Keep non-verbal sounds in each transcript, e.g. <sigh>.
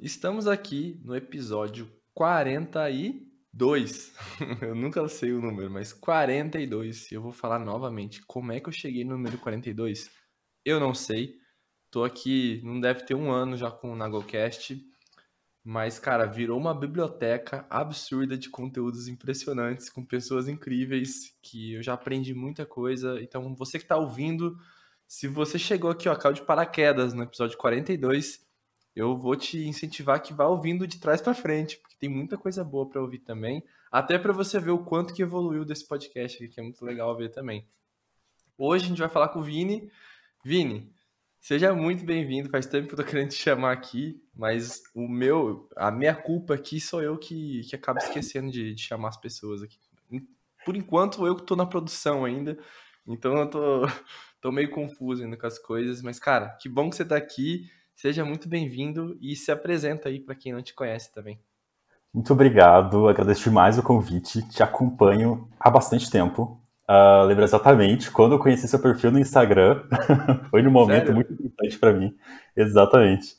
Estamos aqui no episódio 42. <laughs> eu nunca sei o número, mas 42. Eu vou falar novamente. Como é que eu cheguei no número 42? Eu não sei. Tô aqui, não deve ter um ano já com o Nagocast. Mas, cara, virou uma biblioteca absurda de conteúdos impressionantes, com pessoas incríveis, que eu já aprendi muita coisa. Então, você que está ouvindo, se você chegou aqui, ó, caiu de paraquedas no episódio 42, eu vou te incentivar que vá ouvindo de trás para frente, porque tem muita coisa boa para ouvir também, até para você ver o quanto que evoluiu desse podcast aqui, que é muito legal ver também. Hoje a gente vai falar com o Vini. Vini, Seja muito bem-vindo. Faz tempo que eu tô querendo te chamar aqui, mas o meu, a minha culpa aqui sou eu que, que acabo esquecendo de, de chamar as pessoas aqui. Por enquanto, eu que tô na produção ainda, então eu tô, tô meio confuso ainda com as coisas. Mas, cara, que bom que você tá aqui. Seja muito bem-vindo e se apresenta aí para quem não te conhece também. Muito obrigado, agradeço demais o convite. Te acompanho há bastante tempo. Uh, lembro exatamente quando eu conheci seu perfil no Instagram. <laughs> foi num momento Sério? muito importante para mim. Exatamente.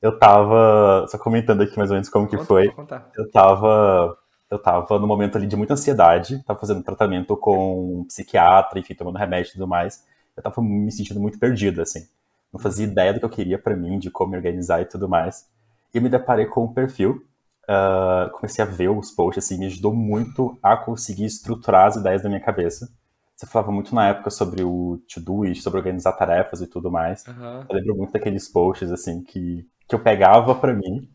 Eu tava. Só comentando aqui mais ou menos como Conta, que foi. Eu tava. Eu tava no momento ali de muita ansiedade, tava fazendo tratamento com um psiquiatra, enfim, tomando remédio e tudo mais. Eu tava me sentindo muito perdido, assim. Não fazia ideia do que eu queria para mim, de como me organizar e tudo mais. E eu me deparei com um perfil uh, comecei a ver os posts, assim, me ajudou muito a conseguir estruturar as ideias da minha cabeça. Você falava muito na época sobre o to-do, sobre organizar tarefas e tudo mais. Uhum. Eu lembro muito daqueles posts, assim, que, que eu pegava para mim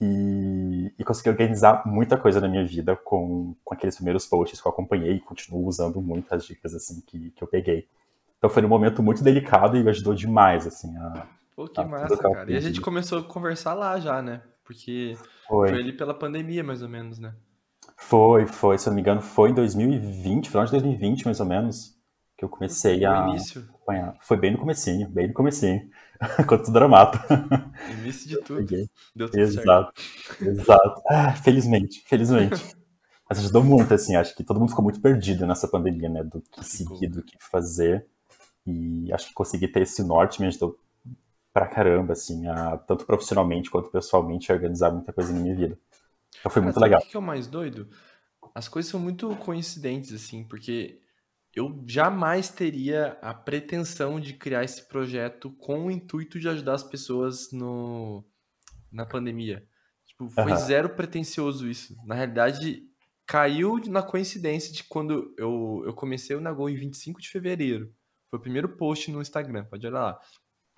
e, e consegui organizar muita coisa na minha vida com, com aqueles primeiros posts que eu acompanhei e continuo usando muitas dicas, assim, que, que eu peguei. Então foi um momento muito delicado e me ajudou demais, assim, a... Pô, que a massa, cara. E a gente começou a conversar lá já, né? Porque foi. foi ali pela pandemia, mais ou menos, né? Foi, foi. Se eu não me engano, foi em 2020, final de 2020, mais ou menos, que eu comecei foi a início. acompanhar. Foi bem no comecinho, bem no comecinho. <laughs> Quando tudo era mato. Início de tudo. Deu tudo exato, certo. exato. Ah, felizmente, felizmente. Mas ajudou muito, assim, acho que todo mundo ficou muito perdido nessa pandemia, né, do que seguir, do que fazer. E acho que conseguir ter esse norte me ajudou pra caramba, assim, a, tanto profissionalmente quanto pessoalmente, a organizar muita coisa na minha vida. Então foi Cara, muito legal. O que é o mais doido? As coisas são muito coincidentes, assim, porque eu jamais teria a pretensão de criar esse projeto com o intuito de ajudar as pessoas no, na pandemia. Tipo, foi uhum. zero pretencioso isso. Na realidade, caiu na coincidência de quando eu, eu comecei o Nagô em 25 de fevereiro. Foi o primeiro post no Instagram, pode olhar lá.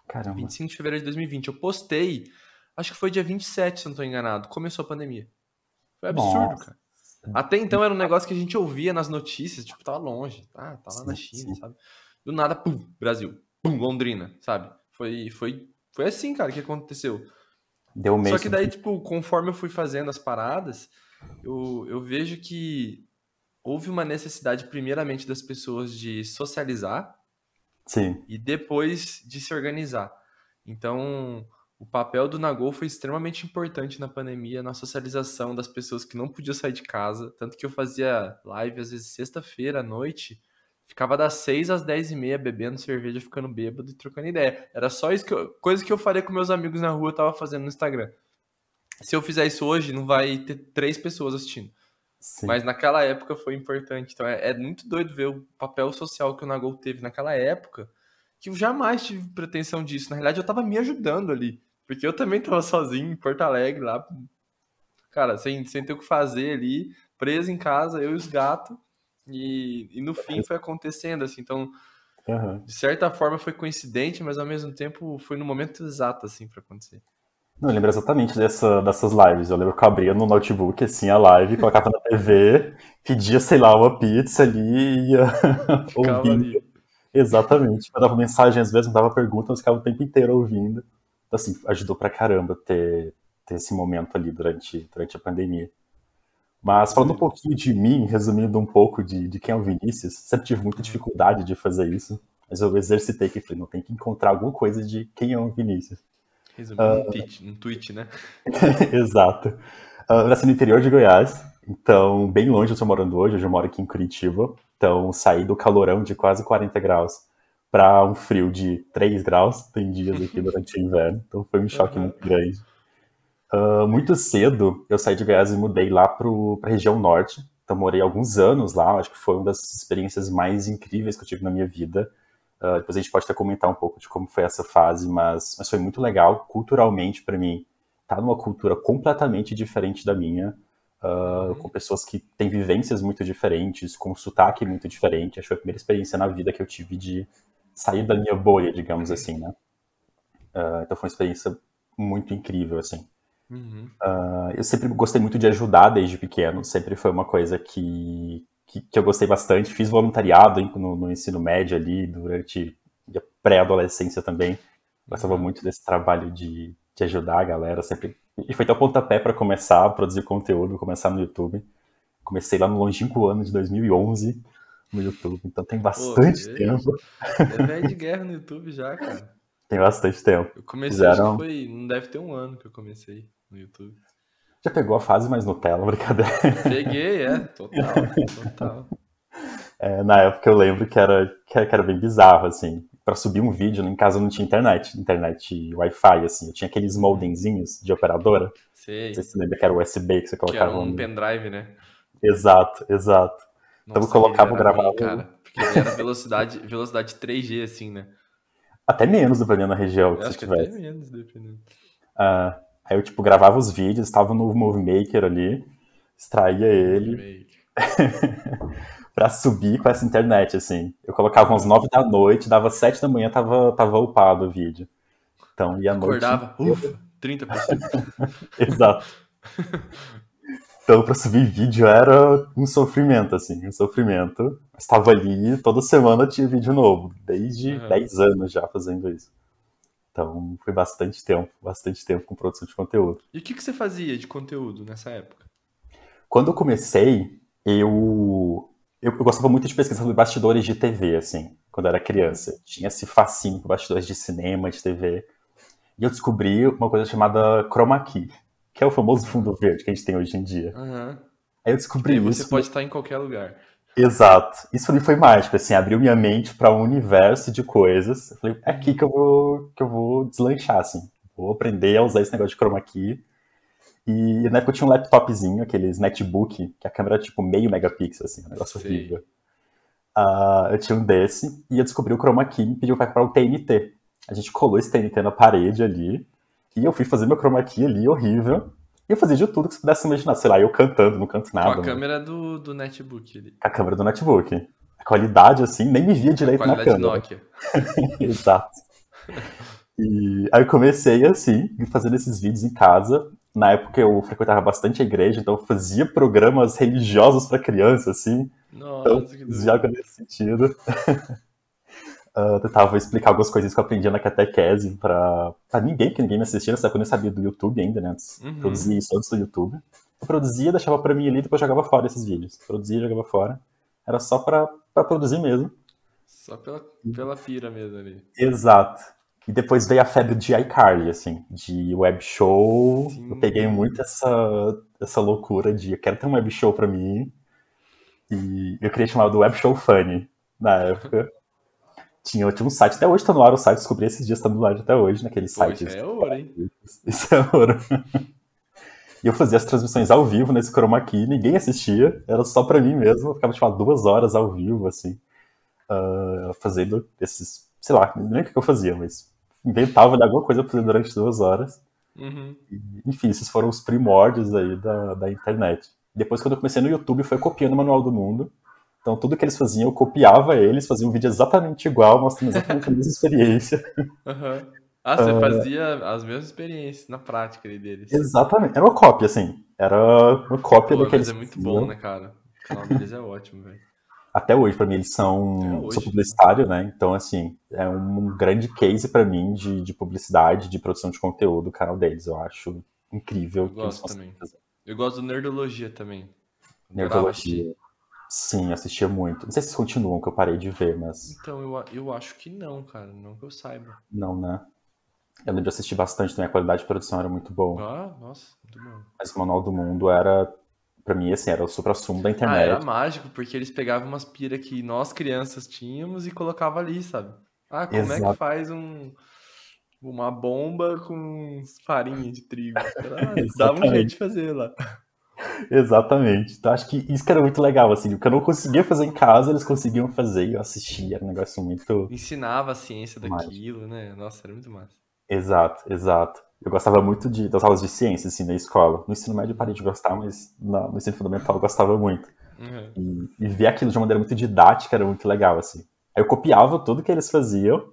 Caramba. 25 de fevereiro de 2020. Eu postei, acho que foi dia 27, se não estou enganado. Começou a pandemia. Foi absurdo, Nossa. cara. Até então era um negócio que a gente ouvia nas notícias, tipo, tava longe, tá, tá lá sim, na China, sim. sabe? Do nada, pum, Brasil, pum, Londrina, sabe? Foi, foi, foi assim, cara, que aconteceu. Deu mesmo. Só que daí, tipo, conforme eu fui fazendo as paradas, eu, eu vejo que houve uma necessidade, primeiramente, das pessoas de socializar, Sim. E depois de se organizar. Então, o papel do Nagol foi extremamente importante na pandemia, na socialização das pessoas que não podiam sair de casa. Tanto que eu fazia live, às vezes, sexta-feira à noite, ficava das 6 às 10 e meia bebendo cerveja, ficando bêbado e trocando ideia. Era só isso que eu, coisa que eu faria com meus amigos na rua, eu tava fazendo no Instagram. Se eu fizer isso hoje, não vai ter três pessoas assistindo. Sim. Mas naquela época foi importante. Então é, é, muito doido ver o papel social que o Nagol teve naquela época, que eu jamais tive pretensão disso. Na realidade, eu tava me ajudando ali. Porque eu também tava sozinho em Porto Alegre, lá, cara, sem, sem ter o que fazer ali, preso em casa, eu e os gatos. E, e no fim foi acontecendo, assim. Então, uhum. de certa forma foi coincidente, mas ao mesmo tempo foi no momento exato, assim, para acontecer. Não, eu lembro exatamente dessa, dessas lives. Eu lembro que eu abria no notebook, assim, a live, colocava na TV, <laughs> pedia, sei lá, uma pizza ali e ia <laughs> ouvindo. Exatamente. Eu dava mensagem, às vezes, não dava pergunta, eu ficava o tempo inteiro ouvindo. Então, assim, ajudou pra caramba ter, ter esse momento ali durante, durante a pandemia. Mas falando um pouquinho de mim, resumindo um pouco de, de quem é o Vinícius, sempre tive muita dificuldade de fazer isso, mas eu exercitei que falei, não, tem que encontrar alguma coisa de quem é o Vinícius. Resumindo, uh, um, tweet, um tweet, né? <laughs> Exato. Uh, nasci no interior de Goiás, então bem longe eu estou morando hoje, hoje eu moro aqui em Curitiba, então saí do calorão de quase 40 graus para um frio de 3 graus, tem dias aqui durante o <laughs> inverno, então foi um choque uhum. muito grande. Uh, muito cedo, eu saí de Goiás e mudei lá para a região norte. Então, morei alguns anos lá. Acho que foi uma das experiências mais incríveis que eu tive na minha vida. Uh, depois a gente pode até comentar um pouco de como foi essa fase, mas, mas foi muito legal. Culturalmente, para mim, tá numa cultura completamente diferente da minha. Uh, com pessoas que têm vivências muito diferentes, com um sotaque muito diferente. Acho que foi a primeira experiência na vida que eu tive de sair da minha bolha, digamos assim, né? Uh, então foi uma experiência muito incrível, assim. Uhum. Uh, eu sempre gostei muito de ajudar desde pequeno, sempre foi uma coisa que, que, que eu gostei bastante. Fiz voluntariado no, no ensino médio ali, durante a pré-adolescência também. Gostava uhum. muito desse trabalho de, de ajudar a galera, sempre e foi até o pontapé para começar a produzir conteúdo, começar no YouTube. Comecei lá no longínquo ano de 2011 no YouTube, então tem bastante Pô, tempo. É velho de guerra no YouTube já, cara. Tem bastante tempo. Eu comecei, Fizeram... acho que foi, não deve ter um ano que eu comecei no YouTube. Já pegou a fase mais Nutella, <laughs> brincadeira. Peguei, é, total, total. É, na época eu lembro que era, que era bem bizarro, assim para subir um vídeo, em casa não tinha internet, internet Wi-Fi, assim. Eu tinha aqueles modemzinhos de operadora. Sei. Não sei se você lembra que era USB que você colocava. Que era um pendrive, né? Exato, exato. Nossa, então eu colocava, gravava. cara, porque era velocidade, velocidade 3G, assim, né? Até menos, dependendo da região que eu você acho tivesse. Que até menos, dependendo. Ah, aí eu, tipo, gravava os vídeos, estava no Movie Maker ali, extraía ele. <laughs> para subir com essa internet, assim. Eu colocava umas nove da noite, dava sete da manhã, tava, tava upado o vídeo. Então, e à noite... Acordava, <laughs> ufa, 30%. <laughs> Exato. Então, para subir vídeo era um sofrimento, assim, um sofrimento. Estava ali, toda semana tinha vídeo novo, desde uhum. 10 anos já fazendo isso. Então, foi bastante tempo, bastante tempo com produção de conteúdo. E o que, que você fazia de conteúdo nessa época? Quando eu comecei, eu eu, eu, gostava muito de pesquisar sobre bastidores de TV, assim, quando eu era criança. Tinha esse fascínio por bastidores de cinema, de TV. E eu descobri uma coisa chamada chroma key, que é o famoso <laughs> fundo verde que a gente tem hoje em dia. Uhum. Aí eu descobri e você pode estar em qualquer lugar. Exato. Isso pra mim foi mágico, assim, abriu minha mente para um universo de coisas. Eu falei, é aqui que eu vou, que eu vou deslanchar, assim. Vou aprender a usar esse negócio de chroma key e na época eu tinha um laptopzinho, aqueles netbook, que a câmera era tipo meio megapixel, assim, um negócio Sim. horrível. Uh, eu tinha um desse, e eu descobri o chroma key e pediu para comprar o TNT. A gente colou esse TNT na parede ali, e eu fui fazer meu chroma key ali, horrível. E eu fazia de tudo que você pudesse imaginar. Sei lá, eu cantando, não canto nada. Com a câmera do, do netbook ali. Com a câmera do netbook. A qualidade, assim, nem me via direito na câmera. Nokia. <laughs> Exato. E aí eu comecei, assim, fazendo esses vídeos em casa. Na época eu frequentava bastante a igreja, então eu fazia programas religiosos para criança, assim. Nossa, então, que joga nesse sentido. <laughs> uh, tentava explicar algumas coisas que eu aprendia na catequese pra, pra ninguém, que ninguém me assistia, nessa época eu nem sabia do YouTube ainda, né? Uhum. Produzia isso antes do YouTube. Eu produzia, deixava pra mim ali, depois jogava fora esses vídeos. Produzia, jogava fora. Era só pra, pra produzir mesmo. Só pela, pela pira mesmo ali. Exato. E depois veio a febre de iCarly, assim, de web show. Sim. Eu peguei muito essa, essa loucura de eu quero ter um web show pra mim. E eu queria chamar do Web Show Funny na época. Tinha, tinha um site, até hoje tá no ar o site, descobri esses dias, tá no ar até hoje, naquele site. Isso é ouro, hein? <laughs> Isso é ouro. E eu fazia as transmissões ao vivo nesse chroma key, ninguém assistia, era só pra mim mesmo. Eu ficava, tipo, duas horas ao vivo, assim, uh, fazendo esses, sei lá, nem lembro o que eu fazia, mas inventava alguma coisa pra fazer durante duas horas. Uhum. E, enfim, esses foram os primórdios aí da, da internet. Depois, quando eu comecei no YouTube, foi copiando o Manual do Mundo. Então, tudo que eles faziam, eu copiava eles, fazia um vídeo exatamente igual, mostrando exatamente a mesma experiência. Uhum. Ah, você uh, fazia as mesmas experiências na prática deles. Exatamente. Era uma cópia, assim. Era uma cópia Pô, daqueles. Mas é muito bom, né, cara? O canal deles é ótimo, velho até hoje, para mim, eles são. Hoje, sou publicitário, né? Então, assim, é um grande case para mim de, de publicidade, de produção de conteúdo, o canal deles. Eu acho incrível. Eu gosto também. Eu gosto do Nerdologia também. Nerdologia. Sim, assistia muito. Não sei se continuam, que eu parei de ver, mas. Então, eu, eu acho que não, cara. Não que eu saiba. Não, né? Eu lembro de assistir bastante também, a qualidade de produção era muito boa. Ah, nossa, muito bom. Mas o Manual do Mundo era Pra mim, assim, era o supra-sumo da internet. Ah, era mágico, porque eles pegavam umas pira que nós crianças tínhamos e colocavam ali, sabe? Ah, como Exato. é que faz um, Uma bomba com farinha de trigo. <laughs> Dava um jeito de fazer lá. <laughs> Exatamente. Então acho que isso que era muito legal, assim, o que eu não conseguia fazer em casa, eles conseguiam fazer e eu assistia, era um negócio muito. Ensinava a ciência daquilo, né? Nossa, era muito massa. Exato, exato. Eu gostava muito de, das aulas de ciência, assim, na escola. No ensino médio eu parei de gostar, mas no, no ensino fundamental eu gostava muito. Uhum. E, e ver aquilo de uma maneira muito didática era muito legal, assim. Aí eu copiava tudo que eles faziam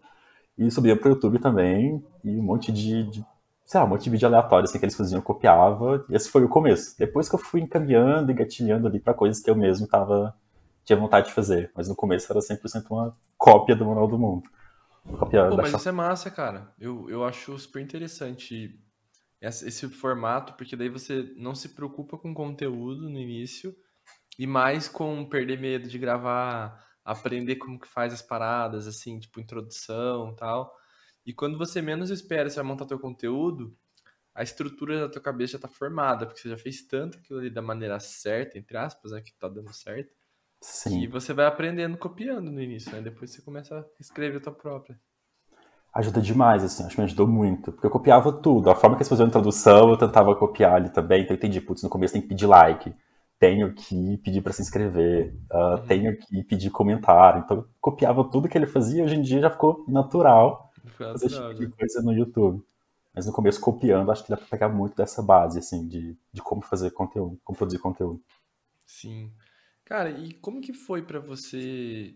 e subia pro YouTube também, e um monte de, de sei lá, um monte de vídeo aleatório assim, que eles faziam, eu copiava, e esse foi o começo. Depois que eu fui encaminhando e gatilhando ali para coisas que eu mesmo tava, tinha vontade de fazer, mas no começo era 100% uma cópia do Manual do Mundo. Cópia Pô, mas isso é massa, cara. Eu, eu acho super interessante esse, formato, porque daí você não se preocupa com conteúdo no início, e mais com perder medo de gravar, aprender como que faz as paradas, assim, tipo introdução tal. E quando você menos espera, você vai montar teu conteúdo, a estrutura da tua cabeça já tá formada, porque você já fez tanto aquilo ali da maneira certa, entre aspas, né, que tá dando certo. Sim. E você vai aprendendo copiando no início, né? Depois você começa a escrever a tua própria. Ajuda demais, assim, acho que me ajudou muito. Porque eu copiava tudo. A forma que eles faziam a introdução, eu tentava copiar ali também. Então eu entendi, putz, no começo tem que pedir like. Tenho que pedir para se inscrever. Uh, uhum. Tenho que pedir comentário. Então eu copiava tudo que ele fazia. Hoje em dia já ficou natural fazer esse tipo de coisa no YouTube. Mas no começo, copiando, acho que dá pra pegar muito dessa base, assim, de, de como fazer conteúdo, como produzir conteúdo. Sim. Cara, e como que foi para você...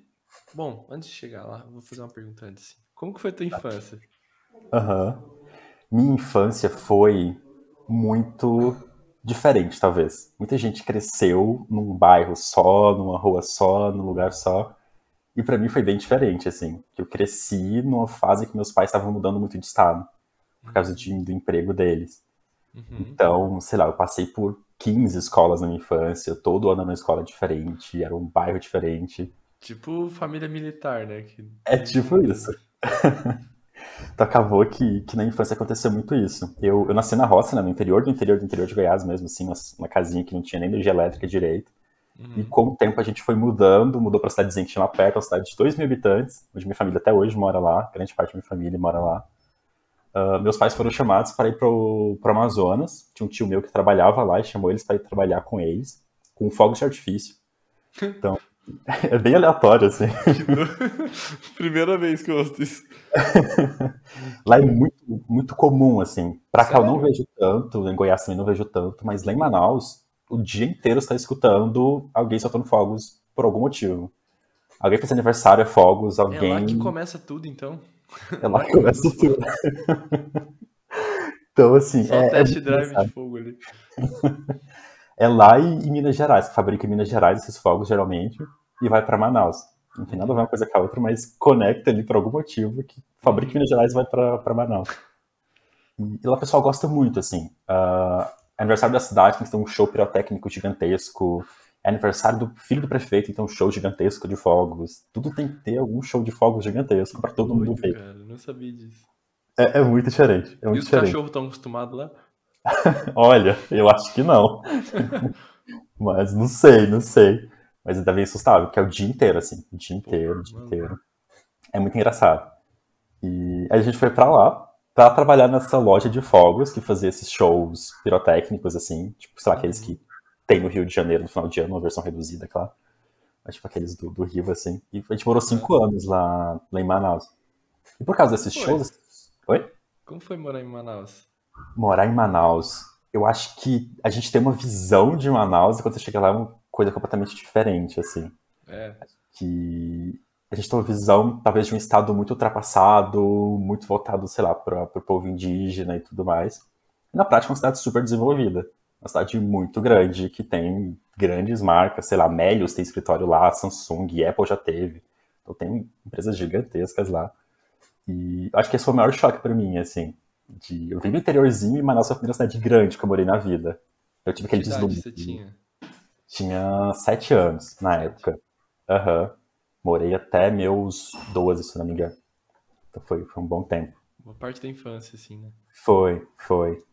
Bom, antes de chegar lá, vou fazer uma pergunta antes. Como que foi a tua infância? Aham. Uhum. Minha infância foi muito diferente, talvez. Muita gente cresceu num bairro só, numa rua só, num lugar só. E para mim foi bem diferente, assim. Eu cresci numa fase que meus pais estavam mudando muito de estado, por causa de, do emprego deles. Uhum. Então, sei lá, eu passei por 15 escolas na minha infância, todo ano uma escola diferente, era um bairro diferente. Tipo família militar, né? Que... É tipo isso. <laughs> então acabou que, que na infância aconteceu muito isso. Eu, eu nasci na roça, né, no interior do interior do interior de Goiás mesmo, assim, uma, uma casinha que não tinha nem energia elétrica direito. Uhum. E com o tempo a gente foi mudando, mudou para cidadezinha que tinha lá perto, uma cidade de 2 mil habitantes, onde minha família até hoje mora lá, grande parte da minha família mora lá. Uh, meus pais foram chamados para ir para o Amazonas. Tinha um tio meu que trabalhava lá e chamou eles para ir trabalhar com eles, com fogos de artifício. <laughs> Então, <laughs> é bem aleatório, assim. <laughs> Primeira vez que eu ouço isso. lá é muito, muito comum, assim. Pra cá eu não vejo tanto, em Goiás também não vejo tanto, mas lá em Manaus, o dia inteiro está escutando alguém soltando fogos por algum motivo. Alguém fez aniversário, é fogos, alguém. É lá que começa tudo, então. É lá que começa tudo. <laughs> então, assim. Só é, test é drive de fogo ali. <laughs> é lá em, em Minas Gerais, que fabrica em Minas Gerais esses fogos, geralmente, e vai para Manaus. Não tem nada a ver uma coisa com a outra, mas conecta ali por algum motivo que fabrica em Minas Gerais e vai para Manaus. E, e lá o pessoal gosta muito, assim. Uh, aniversário da cidade, tem que ter um show pirotécnico gigantesco. É aniversário do filho do prefeito, então um show gigantesco de fogos. Tudo tem que ter algum show de fogos gigantesco para todo mundo ver. Cara, não sabia disso. É, é muito diferente. É muito e os diferente. cachorros estão acostumados lá? <laughs> Olha, eu acho que não. <laughs> Mas não sei, não sei. Mas ainda bem assustável, que é o dia inteiro, assim. O dia inteiro, o dia inteiro. É muito engraçado. E aí a gente foi pra lá, para trabalhar nessa loja de fogos que fazia esses shows pirotécnicos, assim, tipo, sei lá, aqueles que tem no Rio de Janeiro no final de ano, uma versão reduzida, claro. Mas, tipo, aqueles do, do Rio, assim. E a gente morou cinco anos lá, lá em Manaus. E por causa desses shows. Oi? Como foi morar em Manaus? Morar em Manaus. Eu acho que a gente tem uma visão de Manaus e quando você chega lá é uma coisa completamente diferente, assim. É. Que a gente tem uma visão, talvez, de um estado muito ultrapassado, muito voltado, sei lá, para o povo indígena e tudo mais. E, na prática, é uma cidade super desenvolvida. Uma cidade muito grande, que tem grandes marcas, sei lá, Melios tem escritório lá, Samsung, Apple já teve. Então tem empresas gigantescas lá. E acho que esse foi o maior choque para mim, assim. De, eu vim do interiorzinho e Manaus foi a primeira cidade grande que eu morei na vida. Eu tive aquele deslumbre. você tinha? Tinha sete anos na época. Aham. Uhum. Morei até meus 12, se não me engano. Então foi, foi um bom tempo. Uma parte da infância, assim, né? Foi, foi.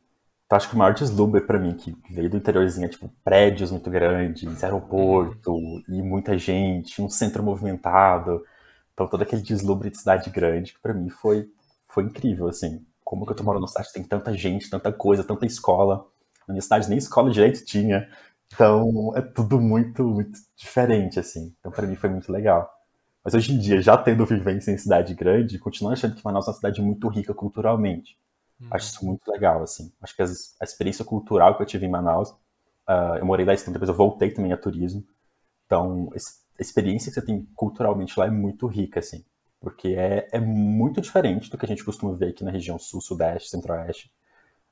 Então acho que o maior deslumbre para mim, que veio do interiorzinho, é, tipo, prédios muito grandes, aeroporto, uhum. e muita gente, um centro movimentado. Então todo aquele deslumbre de cidade grande, que para mim foi, foi incrível, assim. Como que eu tô morando numa cidade que tem tanta gente, tanta coisa, tanta escola. Na minha cidade nem escola direito tinha. Então, é tudo muito, muito diferente, assim. Então, para mim foi muito legal. Mas hoje em dia, já tendo vivência em cidade grande, continuo achando que Manaus é uma cidade muito rica culturalmente. Hum. Acho isso muito legal, assim. Acho que as, a experiência cultural que eu tive em Manaus, uh, eu morei lá esse tempo, depois eu voltei também a turismo. Então, a experiência que você tem culturalmente lá é muito rica, assim. Porque é, é muito diferente do que a gente costuma ver aqui na região sul, sudeste, centro-oeste.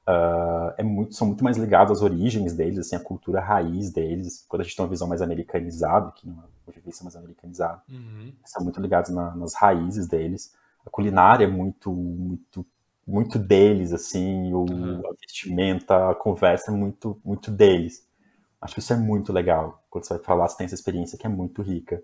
Uh, é muito, são muito mais ligados às origens deles, assim, à cultura raiz deles. Quando a gente tem uma visão mais americanizada, que uma vivência mais americanizada, uhum. são muito ligados na, nas raízes deles. A culinária é muito, muito, muito deles, assim, o, uhum. a vestimenta, a conversa é muito, muito deles. Acho que isso é muito legal. Quando você vai falar, você tem essa experiência que é muito rica.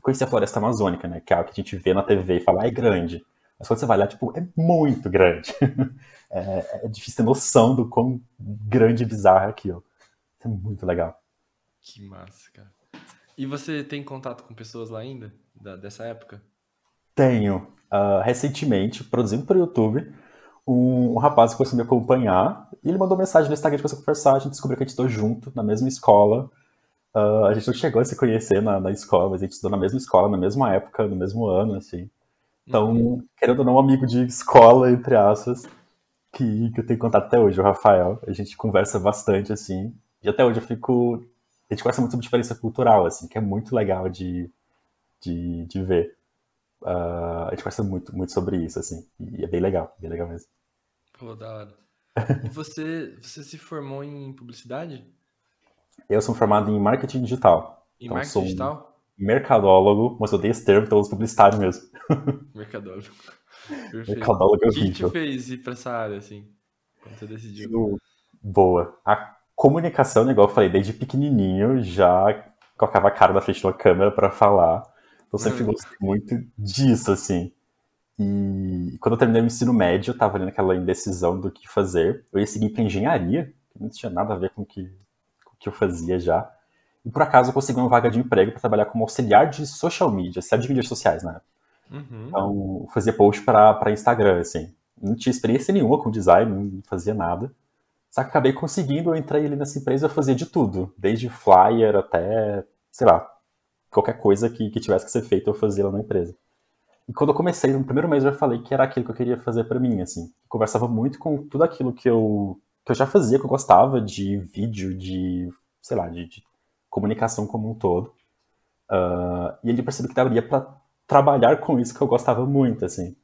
Conhecer a floresta amazônica, né? Que é algo que a gente vê na TV e fala, ah, é grande. Mas quando você vai lá, tipo, é muito grande. <laughs> é, é, difícil ter noção do quão grande e bizarro é aquilo. Isso é muito legal. Que massa, cara. E você tem contato com pessoas lá ainda, da, dessa época? Tenho. Uh, recentemente, produzindo para o YouTube, um, um, rapaz começou a me acompanhar, e ele mandou mensagem no Instagram de começou a conversar, a gente descobriu que a gente estudou junto, na mesma escola. Uh, a gente não chegou a se conhecer na, na escola, mas a gente estudou na mesma escola, na mesma época, no mesmo ano, assim. Então, uhum. querendo ou não, um amigo de escola, entre aspas, que, que eu tenho contato até hoje, o Rafael. A gente conversa bastante, assim. E até hoje eu fico. A gente conversa muito sobre diferença cultural, assim, que é muito legal de, de, de ver. Uh, a gente conversa muito, muito sobre isso, assim. E é bem legal, bem legal mesmo. Pô, da hora. E você, você se formou em publicidade? Eu sou formado em marketing digital. Em então, marketing digital? mercadólogo, mas eu odeio esse termo, então eu uso publicitário mesmo. <laughs> Mercadólogo. Perfeito. Mercadólogo é O que te fez ir pra essa área, assim, quando você decidiu? Boa. A comunicação, igual eu falei, desde pequenininho, já colocava a cara na frente de uma câmera para falar. Então, eu sempre uhum. gostei muito disso, assim. E quando eu terminei o ensino médio, eu tava ali naquela indecisão do que fazer. Eu ia seguir pra engenharia, que não tinha nada a ver com o que, com o que eu fazia já. E por acaso eu consegui uma vaga de emprego para trabalhar como auxiliar de social media, sabe de mídias sociais, né? Uhum. Então, eu fazia post para Instagram, assim. Não tinha experiência nenhuma com design, não fazia nada. Só que acabei conseguindo, eu entrei ali nessa empresa, eu fazia de tudo. Desde flyer até, sei lá, qualquer coisa que, que tivesse que ser feita, eu fazia lá na empresa. E quando eu comecei, no primeiro mês eu já falei que era aquilo que eu queria fazer para mim, assim. Conversava muito com tudo aquilo que eu, que eu já fazia, que eu gostava, de vídeo, de, sei lá, de, de comunicação como um todo. Uh, e ele percebeu que daria para trabalhar com isso que eu gostava muito, assim.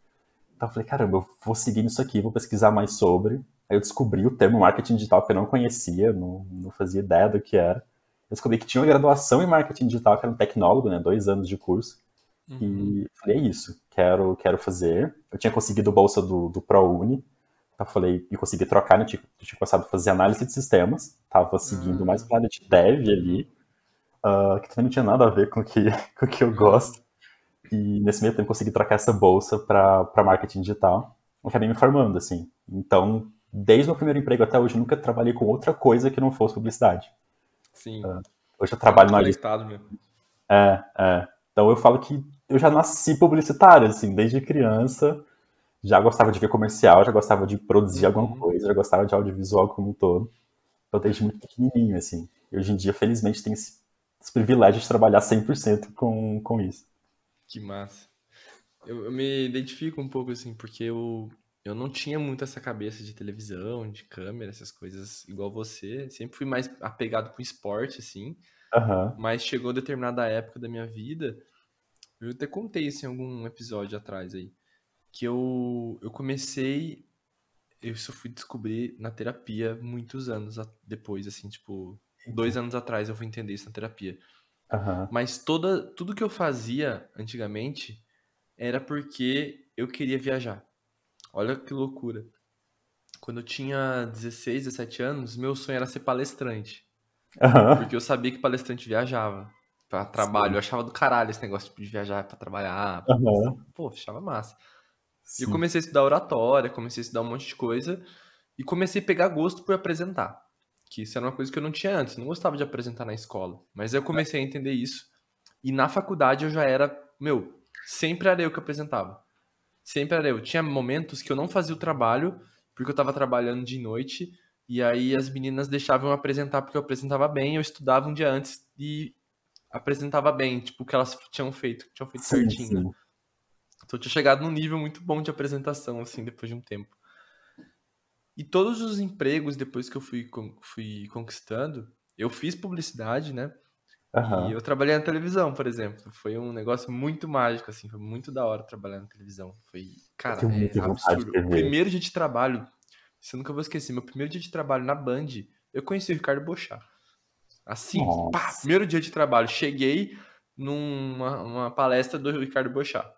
Então eu falei, caramba, eu vou seguir nisso aqui, vou pesquisar mais sobre. Aí eu descobri o termo marketing digital que eu não conhecia, não, não fazia ideia do que era. Eu descobri que tinha uma graduação em marketing digital, que era um tecnólogo, né, dois anos de curso. Uhum. E falei, é isso, quero, quero fazer. Eu tinha conseguido bolsa do, do ProUni, então eu falei, e consegui trocar, né, tinha, tinha começado a fazer análise de sistemas, tava seguindo uhum. mais para área de dev ali, uh, que também não tinha nada a ver com o que, <laughs> com o que eu gosto. E nesse meio tempo consegui trocar essa bolsa para marketing digital. Acabei me formando, assim. Então, desde o meu primeiro emprego até hoje, nunca trabalhei com outra coisa que não fosse publicidade. Sim. Uh, hoje eu trabalho na mesmo. É, é. Então eu falo que eu já nasci publicitário, assim, desde criança. Já gostava de ver comercial, já gostava de produzir uhum. alguma coisa, já gostava de audiovisual como um todo. Então desde muito pequenininho, assim. E hoje em dia, felizmente, tenho esse esse privilégio de trabalhar 100% com, com isso. Que massa. Eu, eu, me identifico um pouco assim, porque eu, eu não tinha muito essa cabeça de televisão, de câmera, essas coisas igual você. Sempre fui mais apegado com esporte, assim. Uhum. Mas chegou determinada época da minha vida, eu até contei isso em algum episódio atrás aí, que eu, eu comecei, eu só fui descobrir na terapia muitos anos depois, assim, tipo, dois anos atrás eu fui entender isso na terapia. Uhum. Mas toda, tudo que eu fazia antigamente era porque eu queria viajar. Olha que loucura. Quando eu tinha 16, 17 anos, meu sonho era ser palestrante. Uhum. Porque eu sabia que palestrante viajava para trabalho. Sim. Eu achava do caralho esse negócio de viajar para trabalhar. Uhum. Pô, achava massa. Sim. E eu comecei a estudar oratória, comecei a estudar um monte de coisa e comecei a pegar gosto por apresentar que isso era uma coisa que eu não tinha antes, não gostava de apresentar na escola. Mas eu comecei a entender isso. E na faculdade eu já era, meu, sempre era eu que apresentava. Sempre era eu. Tinha momentos que eu não fazia o trabalho, porque eu tava trabalhando de noite, e aí as meninas deixavam eu apresentar porque eu apresentava bem, eu estudava um dia antes e apresentava bem, tipo, o que elas tinham feito, tinham feito sim, certinho. Sim. Então eu tinha chegado num nível muito bom de apresentação, assim, depois de um tempo. E todos os empregos, depois que eu fui, fui conquistando, eu fiz publicidade, né? Uhum. E eu trabalhei na televisão, por exemplo. Foi um negócio muito mágico, assim. Foi muito da hora trabalhar na televisão. Foi, cara, é absurdo. O primeiro dia de trabalho, você nunca vou esquecer, meu primeiro dia de trabalho na Band, eu conheci o Ricardo Bochá. Assim, pá, primeiro dia de trabalho. Cheguei numa palestra do Ricardo Bochá.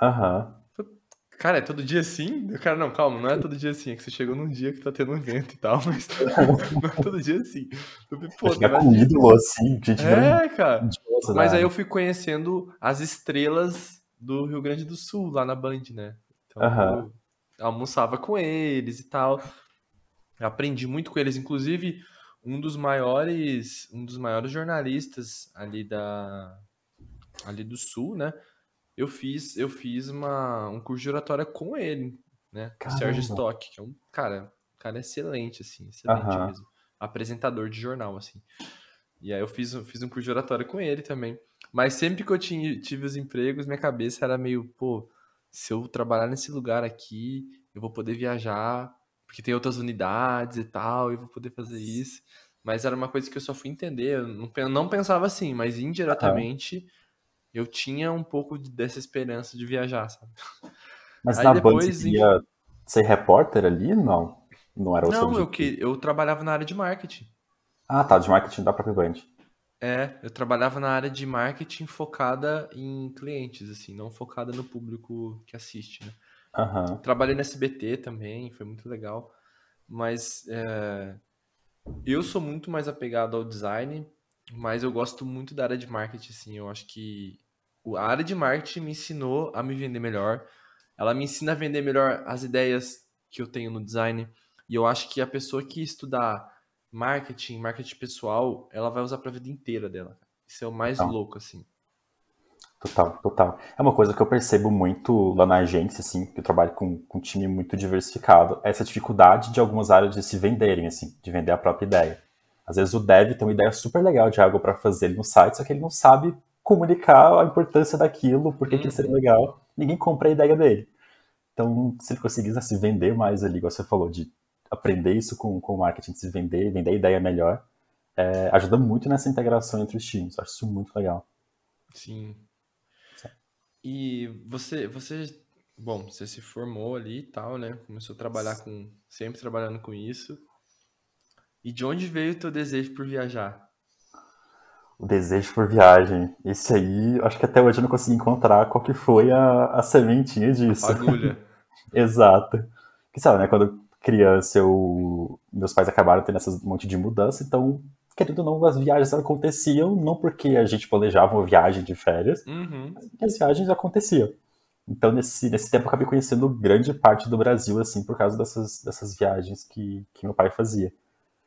Aham. Uhum. Cara, é todo dia assim? Cara, não, calma, não é todo dia assim. É que você chegou num dia que tá tendo um evento e tal, <laughs> mas não é todo dia assim. Eu falei, Pô, tá com ídolo assim, gente. É, cara. Mas aí eu fui conhecendo as estrelas do Rio Grande do Sul, lá na Band, né? Então, uhum. eu almoçava com eles e tal. Aprendi muito com eles. Inclusive, um dos maiores, um dos maiores jornalistas ali da ali do Sul, né? Eu fiz, eu fiz uma, um curso de oratória com ele, né? O Sérgio Stock, que é um cara, cara excelente, assim, excelente uhum. mesmo. Apresentador de jornal, assim. E aí eu fiz, fiz um curso de oratória com ele também. Mas sempre que eu tinha, tive os empregos, minha cabeça era meio, pô, se eu trabalhar nesse lugar aqui, eu vou poder viajar, porque tem outras unidades e tal, eu vou poder fazer isso. Mas era uma coisa que eu só fui entender. Eu não, não pensava assim, mas indiretamente. Eu tinha um pouco dessa esperança de viajar, sabe? <laughs> Mas Aí na depois, Band você queria ser repórter ali? Não, não era o Não, eu, que, eu trabalhava na área de marketing. Ah, tá, de marketing da própria Band. É, eu trabalhava na área de marketing focada em clientes, assim, não focada no público que assiste, né? Uhum. Trabalhei no SBT também, foi muito legal. Mas é, eu sou muito mais apegado ao design, mas eu gosto muito da área de marketing, assim. Eu acho que a área de marketing me ensinou a me vender melhor. Ela me ensina a vender melhor as ideias que eu tenho no design. E eu acho que a pessoa que estudar marketing, marketing pessoal, ela vai usar para a vida inteira dela. Isso é o mais total. louco, assim. Total, total. É uma coisa que eu percebo muito lá na agência, assim, que eu trabalho com, com um time muito diversificado, é essa dificuldade de algumas áreas de se venderem, assim, de vender a própria ideia. Às vezes o dev tem uma ideia super legal de algo para fazer no site, só que ele não sabe comunicar a importância daquilo, por que seria uhum. legal. Ninguém compra a ideia dele. Então, se ele conseguisse se vender mais ali, igual você falou, de aprender isso com, com o marketing, se vender, vender a ideia melhor, é, ajuda muito nessa integração entre os times. Acho isso muito legal. Sim. E você, você, bom, você se formou ali e tal, né? Começou a trabalhar com, sempre trabalhando com isso. E de onde veio o teu desejo por viajar? O desejo por viagem. Esse aí, acho que até hoje eu não consegui encontrar qual que foi a, a sementinha disso. Agulha. <laughs> Exato. Que sabe, né? Quando criança, eu... meus pais acabaram tendo esse monte de mudança, então, querendo ou não, as viagens aconteciam, não porque a gente planejava uma viagem de férias, uhum. mas porque as viagens aconteciam. Então, nesse, nesse tempo, eu acabei conhecendo grande parte do Brasil, assim, por causa dessas, dessas viagens que, que meu pai fazia.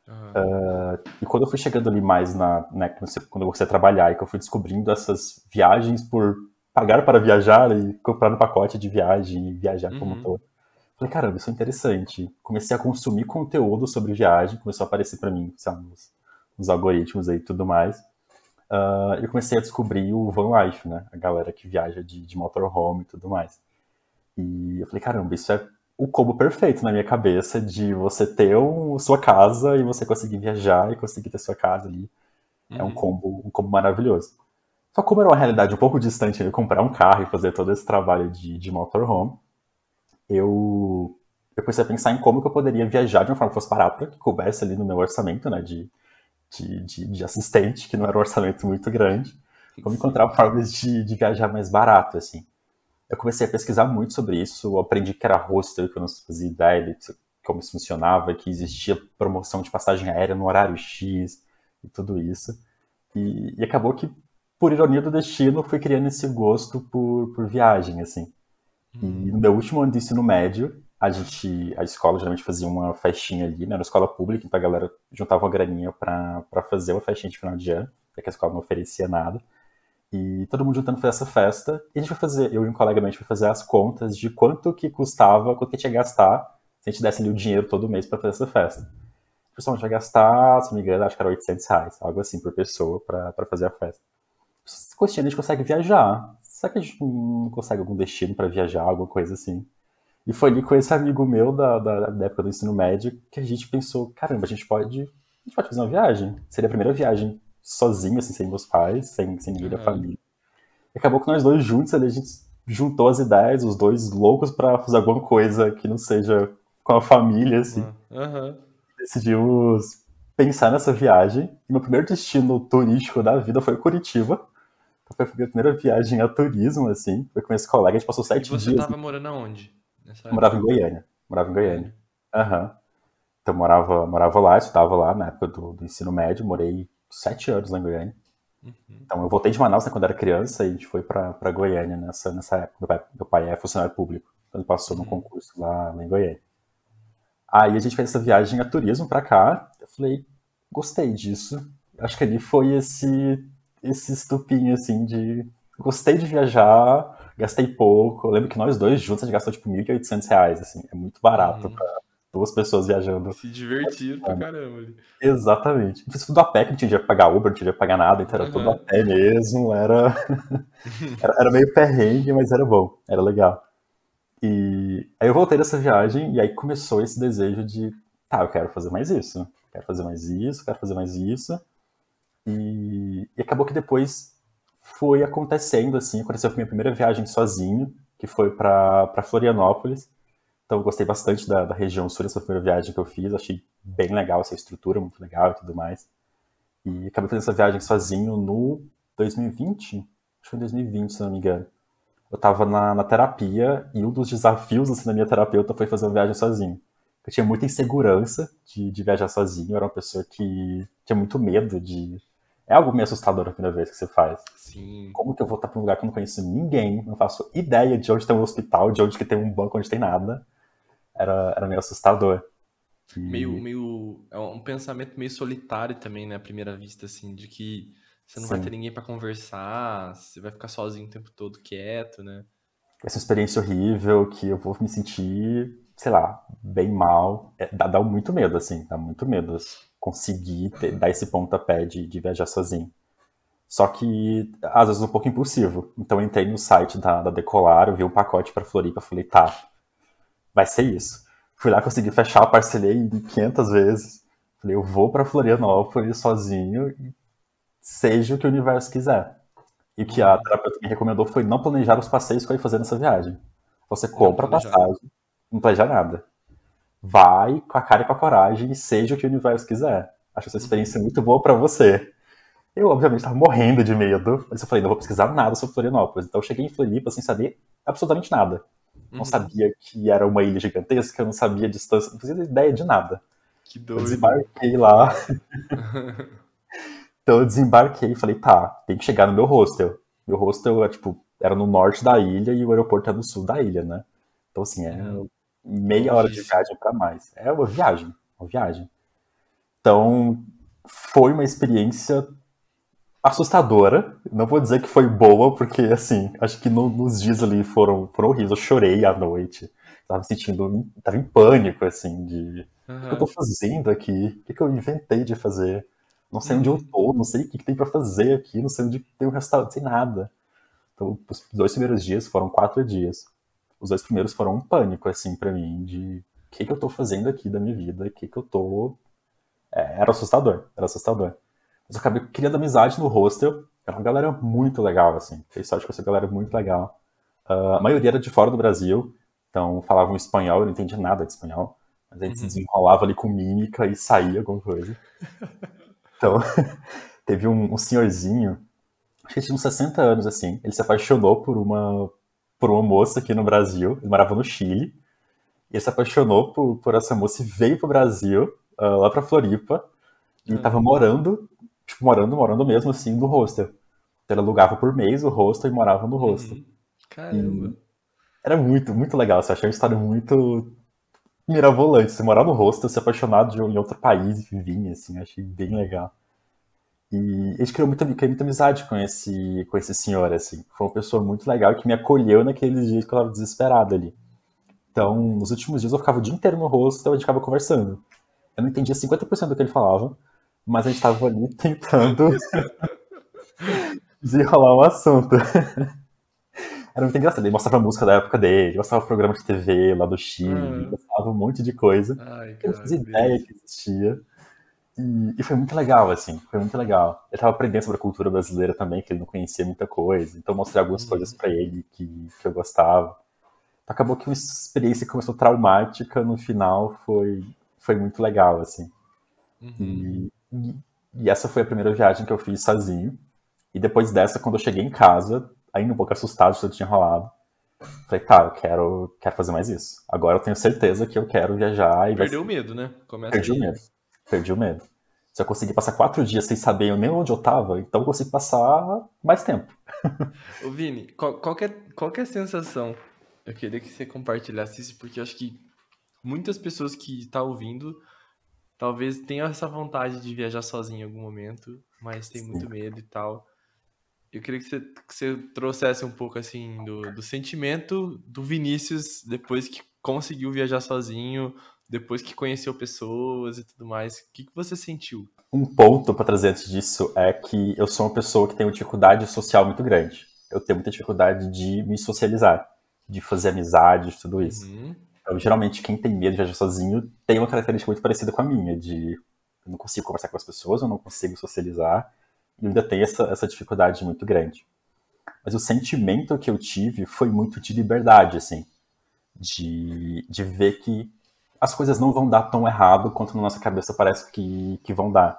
Uhum. Uh, e quando eu fui chegando ali mais na, né, quando, você, quando eu comecei a trabalhar e que eu fui descobrindo essas viagens por pagar para viajar e comprar um pacote de viagem e viajar uhum. como todo. Falei, caramba, isso é interessante. Comecei a consumir conteúdo sobre viagem, começou a aparecer para mim, sabe, nos, nos, algoritmos aí e tudo mais. Uh, eu comecei a descobrir o van life, né? A galera que viaja de, de motorhome e tudo mais. E eu falei, caramba, isso é o combo perfeito na minha cabeça de você ter um, sua casa e você conseguir viajar e conseguir ter sua casa ali. Uhum. É um uhum. combo, um combo maravilhoso. Só como era uma realidade um pouco distante de comprar um carro e fazer todo esse trabalho de, de motorhome, eu, eu comecei a pensar em como que eu poderia viajar de uma forma que fosse barata, que coubesse ali no meu orçamento, né, de, de, de, de assistente, que não era um orçamento muito grande. Como encontrar formas de, de viajar mais barato, assim eu comecei a pesquisar muito sobre isso, aprendi que era hostel, que eu não fazia ideia de como isso funcionava, que existia promoção de passagem aérea no horário X e tudo isso. E, e acabou que, por ironia do destino, fui criando esse gosto por, por viagem, assim. E hum. no meu último ano de ensino médio, a gente, a escola geralmente fazia uma festinha ali, né, na escola pública, então a galera juntava uma graninha para fazer uma festinha de final de ano, porque a escola não oferecia nada. E todo mundo juntando fazer essa festa. E a gente vai fazer, eu e um colega meu, a gente vai fazer as contas de quanto que custava, quanto que a gente ia gastar se a gente desse ali o dinheiro todo mês para fazer essa festa. O pessoal vai gastar, se não me engano, acho que era 800 reais, algo assim por pessoa para fazer a festa. Com esse dinheiro a gente consegue viajar. Será que a gente não consegue algum destino para viajar, alguma coisa assim? E foi ali com esse amigo meu da, da, da, época do ensino médio que a gente pensou, caramba, a gente pode, a gente pode fazer uma viagem. Seria a primeira viagem sozinho, assim, sem meus pais, sem, sem ninguém da família. E acabou que nós dois juntos, ali, a gente juntou as ideias, os dois loucos para fazer alguma coisa que não seja com a família, assim. Uhum. Decidimos pensar nessa viagem. E meu primeiro destino turístico da vida foi Curitiba. Então foi a minha primeira viagem a turismo, assim. Foi com esse colega, a gente passou sete e você dias. Você tava morando aonde? Eu morava em Goiânia. Morava em Goiânia. Aham. Uhum. Então morava, morava lá, estudava lá na época do, do, ensino médio, morei sete anos lá em Goiânia. Uhum. Então eu voltei de Manaus né, quando era criança e a gente foi pra, pra Goiânia nessa, nessa época. Meu pai, meu pai é funcionário público, então ele passou uhum. no concurso lá, lá em Goiânia. Aí a gente fez essa viagem a turismo pra cá. Eu falei, gostei disso. Acho que ali foi esse, esse estupinho, assim, de gostei de viajar, gastei pouco. Eu lembro que nós dois juntos a gente gastou tipo 1.800 reais, assim, é muito barato uhum. pra duas pessoas viajando. Se divertiram pra caramba. Ali. Exatamente. Fiz tudo a pé, que não tinha que pagar Uber, não tinha que pagar nada, então era uhum. tudo a pé mesmo, era... <laughs> era, era meio perrengue, mas era bom, era legal. E aí eu voltei dessa viagem e aí começou esse desejo de, tá, eu quero fazer mais isso, quero fazer mais isso, quero fazer mais isso. E, e acabou que depois foi acontecendo assim, aconteceu a minha primeira viagem sozinho, que foi para Florianópolis. Então eu gostei bastante da, da região sul dessa primeira viagem que eu fiz, achei bem legal essa estrutura, muito legal e tudo mais. E acabei fazendo essa viagem sozinho no 2020, acho que foi em 2020, se não me engano. Eu estava na, na, terapia e um dos desafios assim, da minha terapeuta foi fazer uma viagem sozinho. Eu tinha muita insegurança de, de viajar sozinho, eu era uma pessoa que tinha muito medo de é algo meio assustador a primeira vez que você faz. Sim. Como que eu vou estar para um lugar que eu não conheço ninguém, não faço ideia de onde tem um hospital, de onde que tem um banco, onde tem nada. Era, era meio assustador. E... Meio, meio. É um pensamento meio solitário também, né, à primeira vista, assim, de que você não Sim. vai ter ninguém para conversar, você vai ficar sozinho o tempo todo quieto, né? Essa experiência horrível que eu vou me sentir, sei lá, bem mal. É, dá, dá muito medo, assim, dá muito medo conseguir ter, dar esse pontapé de, de viajar sozinho. Só que, às vezes, um pouco impulsivo. Então, eu entrei no site da, da Decolar, eu vi um pacote para Floripa, falei, tá, vai ser isso. Fui lá, consegui fechar, parcelei 500 vezes. Falei, eu vou para Florianópolis sozinho e seja o que o universo quiser. E o que a terapeuta me recomendou foi não planejar os passeios que eu ia fazer nessa viagem. Você compra a passagem, não planeja nada vai com a cara e com a coragem e seja o que o universo quiser. Acho essa experiência muito boa para você. Eu, obviamente, estava morrendo de medo, mas eu falei, não vou pesquisar nada sobre Florianópolis. Então eu cheguei em Floripa sem saber absolutamente nada. Não uhum. sabia que era uma ilha gigantesca, não sabia a distância, não fazia ideia de nada. Que doido. Eu desembarquei lá. <laughs> então eu desembarquei e falei, tá, tem que chegar no meu hostel. Meu hostel, tipo, era no norte da ilha e o aeroporto é no sul da ilha, né? Então, assim, é uhum meia hora de viagem para mais. É uma viagem, uma viagem. Então, foi uma experiência assustadora. Não vou dizer que foi boa, porque, assim, acho que no, nos dias ali foram, foram horríveis. Eu chorei à noite. Tava me sentindo, tava em pânico, assim, de uhum. o que eu tô fazendo aqui? O que, eu inventei de fazer? Não sei uhum. onde eu uhum. tô, não sei o que, que tem para fazer aqui, não sei onde tem um restaurante, não sei nada. Então, os dois primeiros dias foram quatro dias os dois primeiros foram um pânico, assim, para mim, de o que, que eu tô fazendo aqui da minha vida, o que, que eu tô. É, era assustador, era assustador. Mas eu acabei criando amizade no hostel, era uma galera muito legal, assim, fez sorte com essa galera muito legal. Uh, a maioria era de fora do Brasil, então falavam espanhol, eu não entendia nada de espanhol, mas a gente uhum. se desenrolava ali com mímica e saía alguma coisa. Então, <laughs> teve um, um senhorzinho, acho que tinha uns 60 anos, assim, ele se apaixonou por uma por uma moça aqui no Brasil, ele morava no Chile, e ele se apaixonou por, por essa moça e veio pro Brasil, uh, lá pra Floripa, e uhum. tava morando, tipo, morando, morando mesmo assim, no hostel. Ele alugava por mês o hostel e morava no hostel. Uhum. Caramba! E era muito, muito legal, você achei uma história muito mirabolante. Você morar no hostel, se apaixonar de, em outro país e vir, assim, achei bem legal. E a gente criou muita, criou muita amizade com esse, com esse senhor, assim. Foi uma pessoa muito legal que me acolheu naqueles dias que eu tava desesperado ali. Então, nos últimos dias eu ficava o dia inteiro no rosto, então a gente ficava conversando. Eu não entendia 50% do que ele falava, mas a gente tava ali <laughs> tentando <laughs> desenrolar um assunto. Era muito engraçado. Ele mostrava a música da época dele, mostrava o programa de TV lá do Chile, ah. mostrava um monte de coisa. Ai, eu não fazia ideia que existia. E, e, foi muito legal, assim, foi muito legal. Eu tava aprendendo sobre a cultura brasileira também, que ele não conhecia muita coisa. Então mostrei algumas uhum. coisas para ele que, que eu gostava. Então, acabou que uma experiência que começou traumática, no final foi, foi muito legal, assim. Uhum. E, e, e essa foi a primeira viagem que eu fiz sozinho. E depois dessa, quando eu cheguei em casa, ainda um pouco assustado de tudo que tinha rolado. Falei, tá, eu quero, quero fazer mais isso. Agora eu tenho certeza que eu quero viajar e. Perdeu o medo, né? Começa Perdi aí. o medo. Perdi o medo. Se eu conseguir passar quatro dias sem saber nem onde eu tava, então eu consigo passar mais tempo. <laughs> Ô Vini, qual, qual, é, qual é a sensação? Eu queria que você compartilhasse isso, porque eu acho que muitas pessoas que estão tá ouvindo talvez tenham essa vontade de viajar sozinho em algum momento, mas tem muito medo e tal. Eu queria que você, que você trouxesse um pouco assim do, do sentimento do Vinícius depois que conseguiu viajar sozinho, depois que conheceu pessoas e tudo mais. O que, que você sentiu? Um ponto para trazer antes disso é que eu sou uma pessoa que tem uma dificuldade social muito grande. Eu tenho muita dificuldade de me socializar, de fazer amizade, tudo isso. Uhum. Então, geralmente, quem tem medo de viajar sozinho tem uma característica muito parecida com a minha, de eu não consigo conversar com as pessoas, eu não consigo socializar, e ainda tem essa, essa dificuldade muito grande. Mas o sentimento que eu tive foi muito de liberdade, assim, de, de ver que as coisas não vão dar tão errado quanto na nossa cabeça parece que, que vão dar.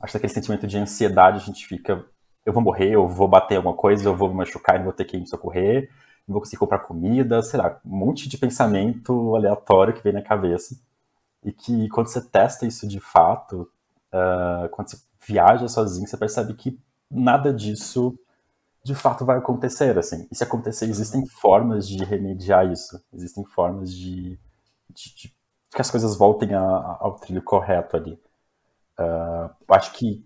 Acho que aquele sentimento de ansiedade, a gente fica, eu vou morrer, eu vou bater alguma coisa, eu vou me machucar e vou ter que me socorrer, não vou conseguir comprar comida, sei lá, um monte de pensamento aleatório que vem na cabeça. E que quando você testa isso de fato, uh, quando você viaja sozinho, você percebe que nada disso de fato vai acontecer, assim. E se acontecer, existem formas de remediar isso. Existem formas de, de, de que as coisas voltem a, ao trilho correto ali. Uh, acho que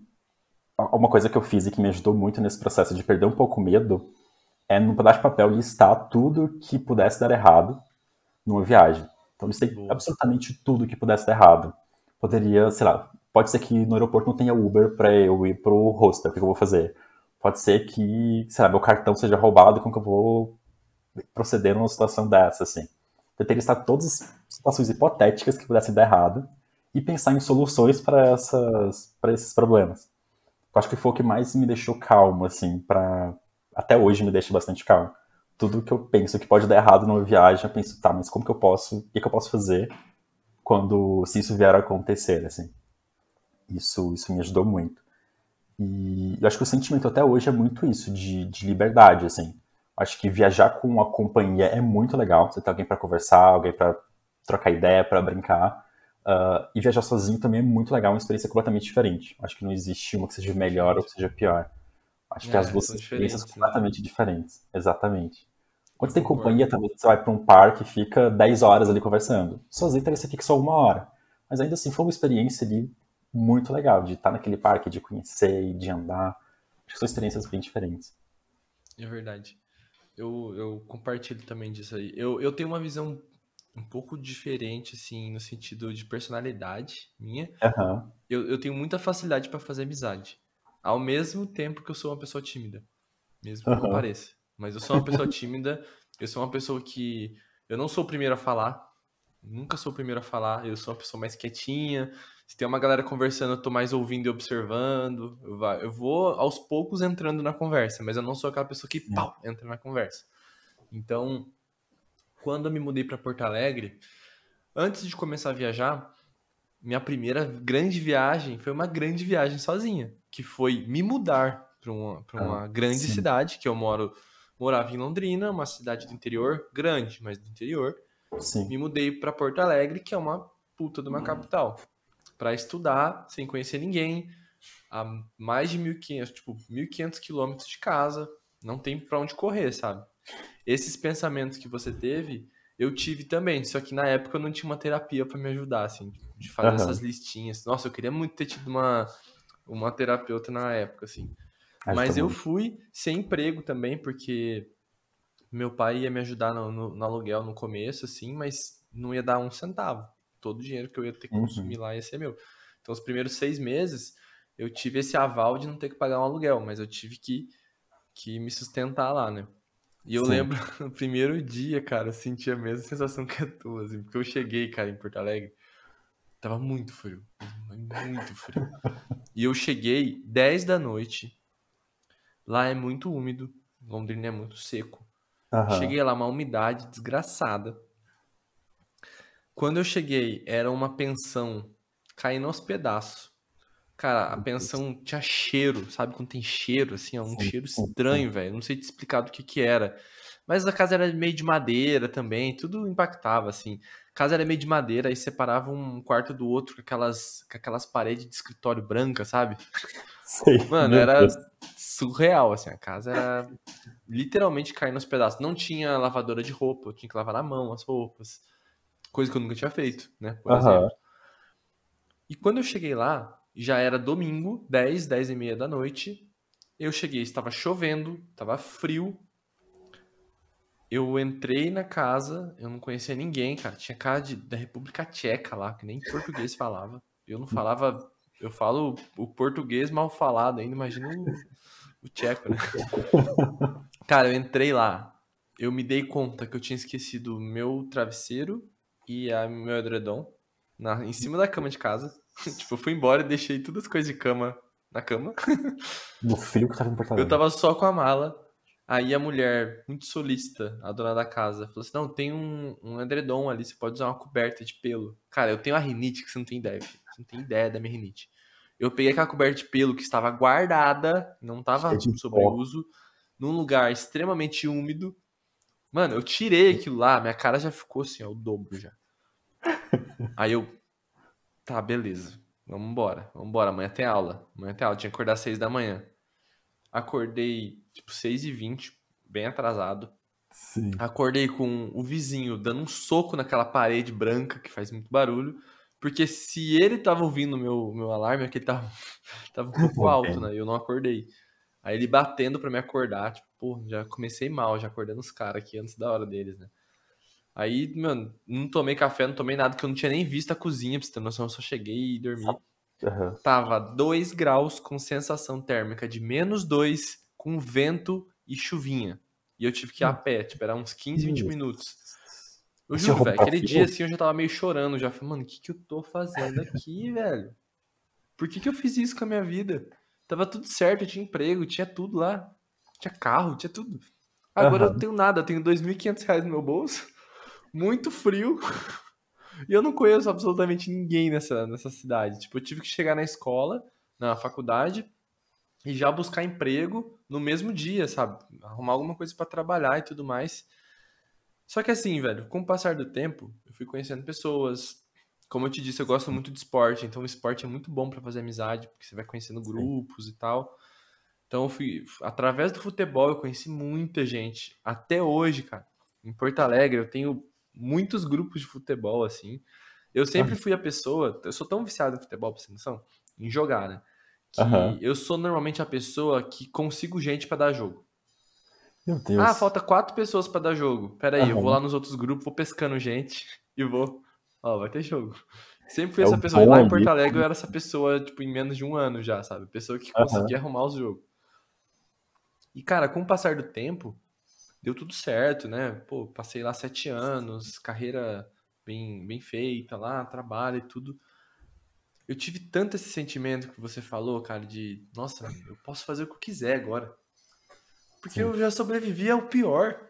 uma coisa que eu fiz e que me ajudou muito nesse processo de perder um pouco o medo é, no pedaço de papel, listar tudo que pudesse dar errado numa viagem. Então, listei absolutamente tudo que pudesse dar errado. Poderia, sei lá, Pode ser que no aeroporto não tenha Uber para eu ir pro hostel, o que eu vou fazer? Pode ser que, sei lá, meu cartão seja roubado, como que eu vou proceder numa situação dessa, assim. Que listar todas as situações hipotéticas que pudessem dar errado e pensar em soluções para essas para esses problemas. Eu acho que foi o que mais me deixou calmo, assim, para até hoje me deixa bastante calmo. Tudo que eu penso que pode dar errado numa viagem, eu penso, tá, mas como que eu posso, o que, que eu posso fazer quando se isso vier a acontecer, assim. Isso, isso me ajudou muito. E eu acho que o sentimento até hoje é muito isso, de, de liberdade, assim. Acho que viajar com uma companhia é muito legal. Você tem alguém para conversar, alguém para trocar ideia, para brincar. Uh, e viajar sozinho também é muito legal, uma experiência completamente diferente. Acho que não existe uma que seja melhor ou que seja pior. Acho que é, as duas são experiências né? completamente diferentes. Exatamente. Quando você tem companhia, também você vai para um parque e fica 10 horas ali conversando. Sozinho talvez você fique só uma hora. Mas ainda assim foi uma experiência ali muito legal de estar naquele parque, de conhecer e de andar. Acho que são experiências bem diferentes. É verdade. Eu, eu compartilho também disso aí. Eu, eu tenho uma visão um pouco diferente, assim, no sentido de personalidade minha. Uhum. Eu, eu tenho muita facilidade para fazer amizade. Ao mesmo tempo que eu sou uma pessoa tímida. Mesmo que uhum. não pareça. Mas eu sou uma pessoa tímida. Eu sou uma pessoa que. Eu não sou o primeiro a falar. Nunca sou o primeiro a falar. Eu sou uma pessoa mais quietinha. Se tem uma galera conversando, eu tô mais ouvindo e observando. Eu, eu vou aos poucos entrando na conversa, mas eu não sou aquela pessoa que pau, entra na conversa. Então, quando eu me mudei para Porto Alegre, antes de começar a viajar, minha primeira grande viagem foi uma grande viagem sozinha, que foi me mudar para uma, pra uma ah, grande sim. cidade, que eu moro morava em Londrina, uma cidade do interior, grande, mas do interior. Sim. Me mudei para Porto Alegre, que é uma puta de uma capital para estudar sem conhecer ninguém, a mais de 1.500, tipo, 1.500 quilômetros de casa, não tem para onde correr, sabe? Esses pensamentos que você teve, eu tive também, só que na época eu não tinha uma terapia para me ajudar, assim, de fazer uhum. essas listinhas. Nossa, eu queria muito ter tido uma, uma terapeuta na época, assim. Mas eu fui sem emprego também, porque meu pai ia me ajudar no, no, no, aluguel no começo, assim, mas não ia dar um centavo. Todo o dinheiro que eu ia ter que uhum. consumir lá ia ser meu. Então, os primeiros seis meses, eu tive esse aval de não ter que pagar um aluguel, mas eu tive que, que me sustentar lá, né? E eu Sim. lembro, <laughs> no primeiro dia, cara, eu senti a mesma sensação que a tua, assim, porque eu cheguei, cara, em Porto Alegre, tava muito frio, muito frio. E eu cheguei 10 da noite, lá é muito úmido, Londrina é muito seco. Uhum. Cheguei lá, uma umidade desgraçada. Quando eu cheguei, era uma pensão caindo aos pedaços. Cara, a pensão tinha cheiro, sabe? Quando tem cheiro, assim, é um sim, cheiro estranho, velho. Não sei te explicar do que que era. Mas a casa era meio de madeira também, tudo impactava, assim. A casa era meio de madeira, aí separava um quarto do outro com aquelas, com aquelas paredes de escritório branca, sabe? <laughs> Sei, Mano, era Deus. surreal, assim. A casa era literalmente caindo aos pedaços. Não tinha lavadora de roupa, eu tinha que lavar na mão as roupas. Coisa que eu nunca tinha feito, né? Por uhum. exemplo. E quando eu cheguei lá, já era domingo, 10, 10 e meia da noite. Eu cheguei, estava chovendo, estava frio. Eu entrei na casa, eu não conhecia ninguém, cara. Tinha cara de, da República Tcheca lá, que nem português falava. Eu não falava, eu falo o português mal falado ainda, imagina o, o tcheco, né? <laughs> Cara, eu entrei lá, eu me dei conta que eu tinha esquecido meu travesseiro e a meu edredom na, em cima da cama de casa. <laughs> tipo, eu fui embora e deixei todas as coisas de cama na cama. <laughs> No frio que tava em Porto Eu tava só com a mala. Aí a mulher, muito solícita, a dona da casa, falou assim: Não, tem um, um edredom ali, você pode usar uma coberta de pelo. Cara, eu tenho a rinite que você não tem ideia, filho. Você não tem ideia da minha rinite. Eu peguei aquela coberta de pelo que estava guardada, não estava sob uso, num lugar extremamente úmido. Mano, eu tirei aquilo lá, minha cara já ficou assim, ó, o dobro já. <laughs> Aí eu, Tá, beleza. Vamos embora. Vamos embora. Amanhã tem aula. Amanhã tem aula. Tinha que acordar às 6 da manhã. Acordei, tipo, 6 e 20 bem atrasado. Sim. Acordei com o vizinho dando um soco naquela parede branca que faz muito barulho. Porque se ele tava ouvindo o meu, meu alarme, é que ele tava, <laughs> tava um pouco <laughs> alto, né? Eu não acordei. Aí ele batendo para me acordar, tipo, pô, já comecei mal, já acordando os caras aqui antes da hora deles, né? Aí, mano, não tomei café, não tomei nada, que eu não tinha nem visto a cozinha, pra você ter noção, eu só cheguei e dormi. Uhum. Tava 2 graus com sensação térmica de menos 2, com vento e chuvinha. E eu tive que ir a hum. pé, tipo, era uns 15, 20 minutos. Eu juro, velho, aquele dia assim eu já tava meio chorando, já falei, mano, o que que eu tô fazendo aqui, <laughs> velho? Por que que eu fiz isso com a minha vida? Tava tudo certo, eu tinha emprego, tinha tudo lá. Tinha carro, tinha tudo. Agora uhum. eu não tenho nada, eu tenho 2.500 reais no meu bolso muito frio. <laughs> E eu não conheço absolutamente ninguém nessa, nessa cidade. Tipo, eu tive que chegar na escola, na faculdade, e já buscar emprego no mesmo dia, sabe? Arrumar alguma coisa para trabalhar e tudo mais. Só que assim, velho, com o passar do tempo, eu fui conhecendo pessoas. Como eu te disse, eu gosto muito de esporte, então o esporte é muito bom para fazer amizade, porque você vai conhecendo grupos Sim. e tal. Então, eu fui, através do futebol, eu conheci muita gente. Até hoje, cara. Em Porto Alegre, eu tenho muitos grupos de futebol, assim. Eu sempre fui a pessoa, eu sou tão viciado em futebol, pra você noção, em jogar, né? Que uhum. eu sou normalmente a pessoa que consigo gente para dar jogo. Meu Deus. Ah, falta quatro pessoas para dar jogo. Pera aí, uhum. eu vou lá nos outros grupos, vou pescando gente <laughs> e vou. Ó, vai ter jogo. Sempre fui é essa pessoa. Lá em Porto Alegre eu era essa pessoa, tipo, em menos de um ano já, sabe? Pessoa que conseguia uhum. arrumar os jogos. E, cara, com o passar do tempo, deu tudo certo, né? Pô, passei lá sete anos, carreira bem, bem feita lá, trabalho e tudo. Eu tive tanto esse sentimento que você falou, cara, de nossa, eu posso fazer o que eu quiser agora. Porque Sim. eu já sobrevivi ao pior.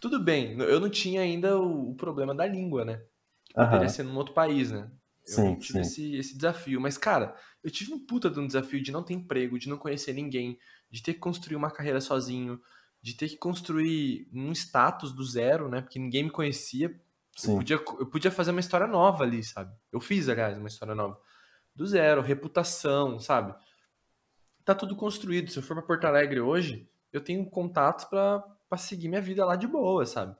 Tudo bem, eu não tinha ainda o, o problema da língua, né? Que poderia ser num outro país, né? Eu sim, tive esse, esse desafio. Mas, cara, eu tive um puta de um desafio de não ter emprego, de não conhecer ninguém, de ter que construir uma carreira sozinho, de ter que construir um status do zero, né? Porque ninguém me conhecia. Eu podia, eu podia fazer uma história nova ali, sabe? Eu fiz, aliás, uma história nova. Do zero, reputação, sabe? Tá tudo construído. Se eu for para Porto Alegre hoje, eu tenho contatos para seguir minha vida lá de boa, sabe?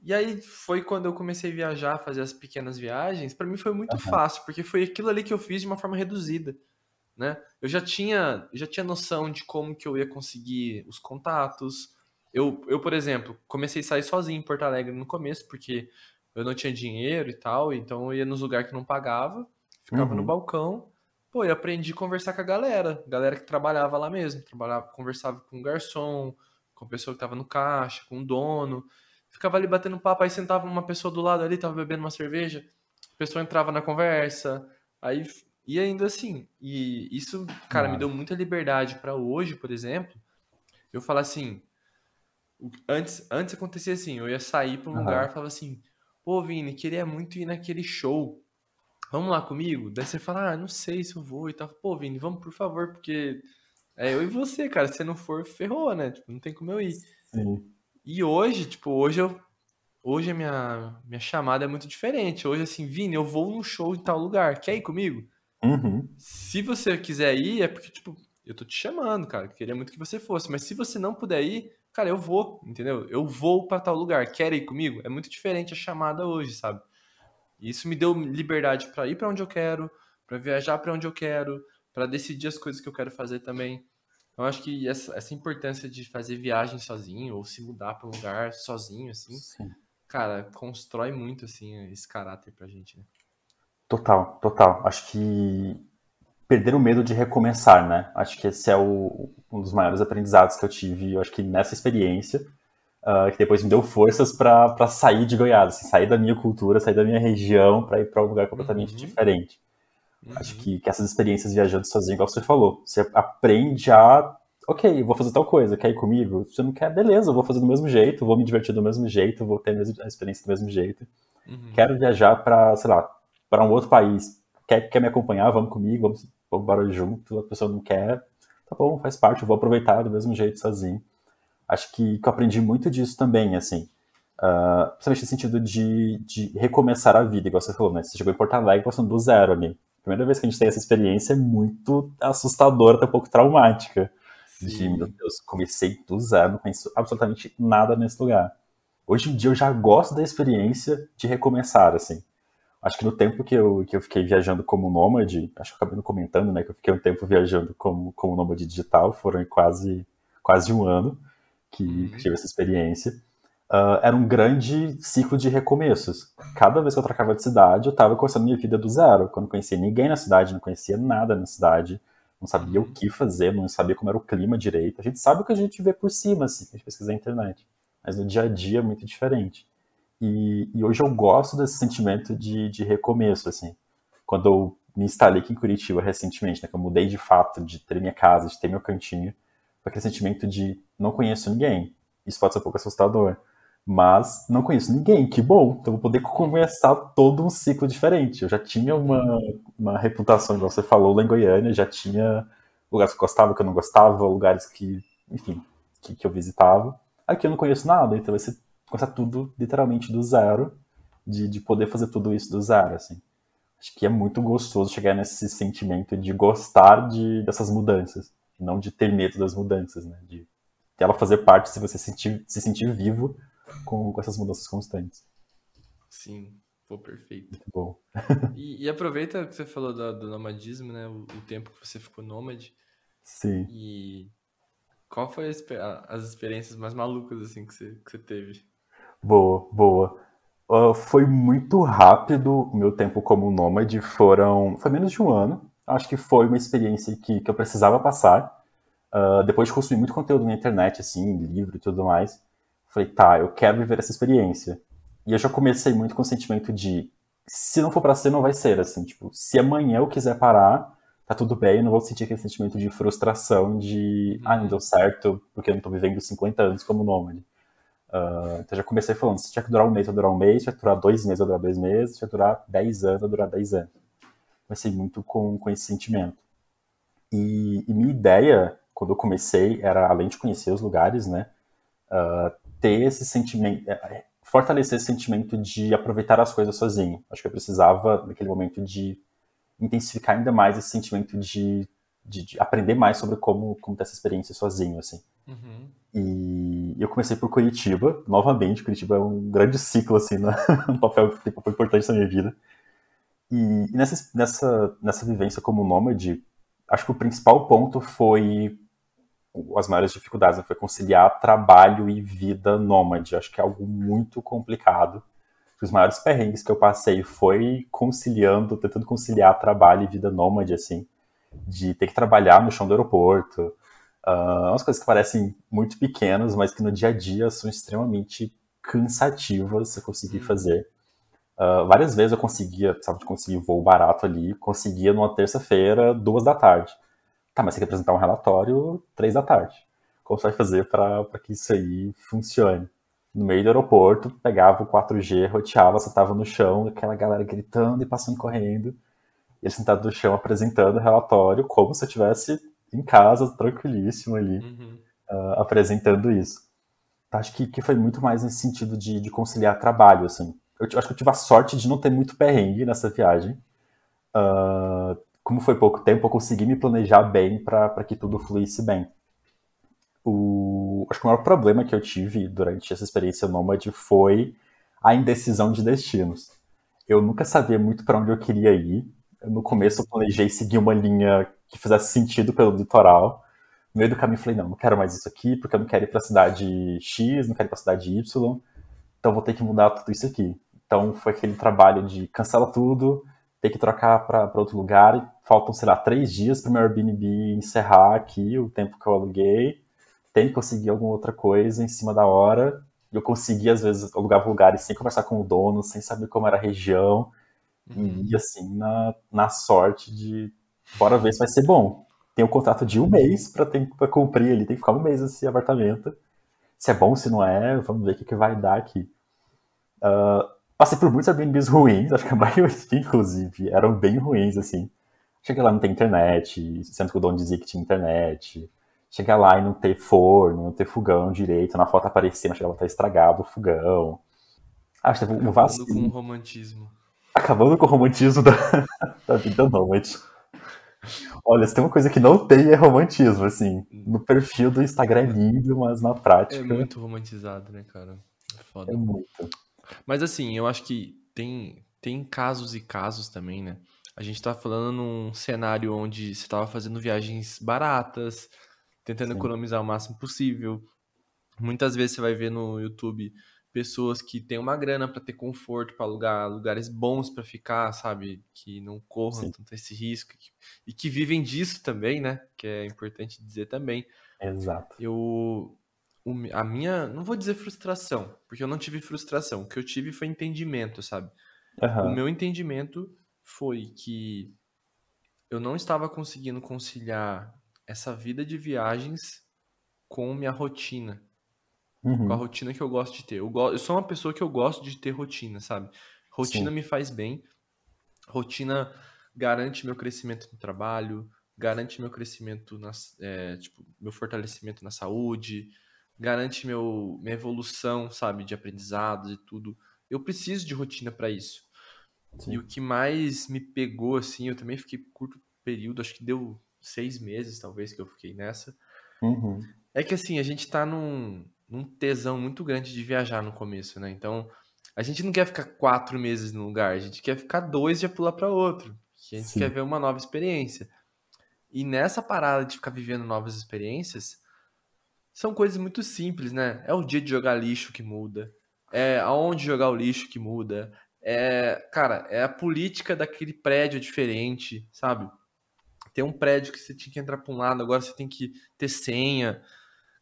E aí foi quando eu comecei a viajar, fazer as pequenas viagens. Para mim foi muito uhum. fácil, porque foi aquilo ali que eu fiz de uma forma reduzida. Né? Eu já tinha, já tinha noção de como que eu ia conseguir os contatos. Eu, eu, por exemplo, comecei a sair sozinho em Porto Alegre no começo, porque eu não tinha dinheiro e tal, então eu ia nos lugares que não pagava, ficava uhum. no balcão, pô, eu aprendi a conversar com a galera, galera que trabalhava lá mesmo, trabalhava, conversava com o garçom, com a pessoa que tava no caixa, com o dono, ficava ali batendo papo, aí sentava uma pessoa do lado ali, tava bebendo uma cerveja, a pessoa entrava na conversa, aí e ainda assim, e isso, cara, me deu muita liberdade para hoje, por exemplo, eu falar assim, antes, antes acontecia assim, eu ia sair para um uhum. lugar e falava assim, pô, Vini, queria muito ir naquele show, vamos lá comigo? Daí você fala, ah, não sei se eu vou e tal, pô, Vini, vamos por favor, porque é eu e você, cara, se não for, ferrou, né, tipo, não tem como eu ir. Sim. E hoje, tipo, hoje eu, hoje a minha, minha chamada é muito diferente, hoje assim, Vini, eu vou num show em tal lugar, quer ir comigo? Uhum. Se você quiser ir, é porque, tipo, eu tô te chamando, cara. Queria muito que você fosse. Mas se você não puder ir, cara, eu vou, entendeu? Eu vou para tal lugar. Quer ir comigo? É muito diferente a chamada hoje, sabe? E isso me deu liberdade para ir para onde eu quero, para viajar para onde eu quero, para decidir as coisas que eu quero fazer também. Eu acho que essa, essa importância de fazer viagem sozinho ou se mudar para um lugar sozinho, assim, Sim. cara, constrói muito assim esse caráter pra gente, né? Total, total. Acho que perder o medo de recomeçar, né? Acho que esse é o, um dos maiores aprendizados que eu tive, eu acho que nessa experiência, uh, que depois me deu forças para sair de Goiás, assim, sair da minha cultura, sair da minha região para ir para um lugar completamente uhum. diferente. Uhum. Acho que, que essas experiências viajando sozinho, igual você falou, você aprende a, ok, vou fazer tal coisa, quer ir comigo? Se você não quer, beleza, eu vou fazer do mesmo jeito, vou me divertir do mesmo jeito, vou ter a experiência do mesmo jeito. Uhum. Quero viajar para, sei lá, para um outro país, quer, quer me acompanhar, vamos comigo, vamos, vamos barulho junto, a pessoa não quer, tá bom, faz parte, eu vou aproveitar do mesmo jeito sozinho. Acho que, que eu aprendi muito disso também, assim, uh, principalmente no sentido de, de recomeçar a vida, igual você falou, né? Você chegou em Porto Alegre passando do zero ali. Primeira vez que a gente tem essa experiência é muito assustadora, até um pouco traumática. Sim. De, meu Deus, comecei do zero, não conheço absolutamente nada nesse lugar. Hoje em dia eu já gosto da experiência de recomeçar, assim. Acho que no tempo que eu, que eu fiquei viajando como nômade, acho que eu acabei não comentando, né, que eu fiquei um tempo viajando como, como nômade digital, foram quase, quase um ano que, uhum. tive essa experiência. Uh, era um grande ciclo de recomeços. Cada vez que eu trocava de cidade, eu estava começando minha vida do zero. Quando não conhecia ninguém na cidade, não conhecia nada na cidade, não sabia o que fazer, não sabia como era o clima direito. A gente sabe o que a gente vê por cima, assim, a gente pesquisa na internet. Mas no dia a dia é muito diferente. E, e, hoje eu gosto desse sentimento de, de recomeço, assim. Quando eu me instalei aqui em Curitiba recentemente, né, que eu mudei de fato, de ter minha casa, de ter meu cantinho, foi aquele sentimento de não conheço ninguém. Isso pode ser um pouco assustador, mas não conheço ninguém, que bom. Então vou poder começar todo um ciclo diferente. Eu já tinha uma, uma reputação, igual você falou, lá em Goiânia, já tinha lugares que eu gostava, que eu não gostava, lugares que, enfim, que, que eu visitava. Aqui eu não conheço nada, então ser começar tudo literalmente do zero, de, de poder fazer tudo isso do zero, assim. Acho que é muito gostoso chegar nesse sentimento de gostar de, dessas mudanças, não de ter medo das mudanças, né? De, ela fazer parte se você sentir, se sentir vivo com, com essas mudanças constantes. Sim, pô, perfeito. Muito bom. <laughs> e, e, aproveita que você falou do, do nomadismo, né? O, o, tempo que você ficou nômade. Sim. E qual foi a, as experiências mais malucas assim que você, que você teve? Boa, boa. Uh, foi muito rápido o meu tempo como nômade, foram, foi menos de um ano. Acho que foi uma experiência que, que eu precisava passar. Uh, depois de consumir muito conteúdo na internet, assim, livro e tudo mais, falei, tá, eu quero viver essa experiência. E eu já comecei muito com o sentimento de, se não for para ser, não vai ser, assim, tipo, se amanhã eu quiser parar, tá tudo bem, eu não vou sentir aquele sentimento de frustração, de, ah, não deu certo, porque eu não tô vivendo 50 anos como nômade. Uh, então já comecei falando, se tinha que durar um mês, vai durar um mês, se tinha que durar dois meses, vai durar dois meses, se tinha que durar dez anos, vai durar dez anos. Comecei muito com, com esse sentimento. E, e, minha ideia, quando eu comecei, era, além de conhecer os lugares, né, uh, ter esse sentimento, é, é, fortalecer esse sentimento de aproveitar as coisas sozinho. Acho que eu precisava, naquele momento, de intensificar ainda mais esse sentimento de, de, de aprender mais sobre como, como ter essa experiência sozinho, assim. Uhum. E eu comecei por Curitiba, novamente. Curitiba é um grande ciclo, assim, né? <laughs> um papel, um papel importante na minha vida. E, e nessa, nessa, nessa vivência como nômade, acho que o principal ponto foi as maiores dificuldades né, foi conciliar trabalho e vida nômade. Acho que é algo muito complicado. Os maiores perrengues que eu passei foi conciliando, tentando conciliar trabalho e vida nômade, assim, de ter que trabalhar no chão do aeroporto. Uh, umas coisas que parecem muito pequenas, mas que no dia a dia são extremamente cansativas você conseguir uhum. fazer. Uh, várias vezes eu conseguia, sabe, conseguir voo barato ali, conseguia numa terça-feira, duas da tarde. Tá, mas você quer apresentar um relatório três da tarde. Como você vai fazer para que isso aí funcione? No meio do aeroporto, pegava o 4G, roteava, você tava no chão, aquela galera gritando e passando correndo. E ele sentado no chão apresentando o relatório como se eu estivesse em casa, tranquilíssimo ali, uhum. uh, apresentando isso. Então, acho que, que foi muito mais nesse sentido de, de conciliar trabalho, assim. Eu, eu, acho que eu tive a sorte de não ter muito perrengue nessa viagem. Uh, como foi pouco tempo, eu consegui me planejar bem para que tudo fluísse bem. O, acho que o maior problema que eu tive durante essa experiência nômade foi a indecisão de destinos. Eu nunca sabia muito para onde eu queria ir. No começo eu planejei seguir uma linha que fizesse sentido pelo litoral. No meio do caminho eu falei, não, não quero mais isso aqui, porque eu não quero ir para a cidade X, não quero ir para a cidade Y, então vou ter que mudar tudo isso aqui. Então foi aquele trabalho de cancela tudo, ter que trocar para outro lugar. Faltam, sei lá, três dias para o meu Airbnb encerrar aqui o tempo que eu aluguei. Tem que conseguir alguma outra coisa em cima da hora. Eu consegui, às vezes, alugar lugares sem conversar com o dono, sem saber como era a região. Uhum. E, assim, na, na sorte de. Bora ver se vai ser bom. Tem um contrato de um mês para cumprir ali, tem que ficar um mês esse apartamento. Se é bom, se não é, vamos ver o que, que vai dar aqui. Uh, Passei por muitos Airbnbs ruins, acho que a maioria, inclusive, eram bem ruins, assim. Cheguei lá e não ter internet, sendo que o dono dizia que tinha internet. Chegar lá e não ter forno, não ter fogão direito, na foto aparecendo, chegava a estar estragado o fogão. Acho que teve um vacilo. Acabando com o romantismo. Acabando com o romantismo da, <laughs> da vida nômade. Olha, se tem uma coisa que não tem é romantismo, assim. No perfil do Instagram é lindo, mas na prática. É muito romantizado, né, cara? É foda. É muito. Mas assim, eu acho que tem, tem casos e casos também, né? A gente tá falando num cenário onde você tava fazendo viagens baratas, tentando Sim. economizar o máximo possível. Muitas vezes você vai ver no YouTube pessoas que têm uma grana para ter conforto, para alugar lugares bons para ficar, sabe? Que não corram Sim. tanto esse risco e que vivem disso também, né? Que é importante dizer também. Exato. Eu a minha, não vou dizer frustração, porque eu não tive frustração. O que eu tive foi entendimento, sabe? Uhum. O meu entendimento foi que eu não estava conseguindo conciliar essa vida de viagens com minha rotina. Uhum. Com a rotina que eu gosto de ter. Eu, go... eu sou uma pessoa que eu gosto de ter rotina, sabe? Rotina Sim. me faz bem. Rotina garante meu crescimento no trabalho, garante meu crescimento, nas, é, tipo, meu fortalecimento na saúde, garante meu, minha evolução, sabe, de aprendizado e tudo. Eu preciso de rotina para isso. Sim. E o que mais me pegou, assim, eu também fiquei curto período, acho que deu seis meses, talvez, que eu fiquei nessa. Uhum. É que, assim, a gente tá num, num tesão muito grande de viajar no começo, né? Então, a gente não quer ficar quatro meses no lugar, a gente quer ficar dois e já pular para outro. A gente Sim. quer ver uma nova experiência. E nessa parada de ficar vivendo novas experiências, são coisas muito simples, né? É o dia de jogar lixo que muda, é aonde jogar o lixo que muda, é, cara, é a política daquele prédio diferente, sabe? Tem um prédio que você tinha que entrar para um lado, agora você tem que ter senha.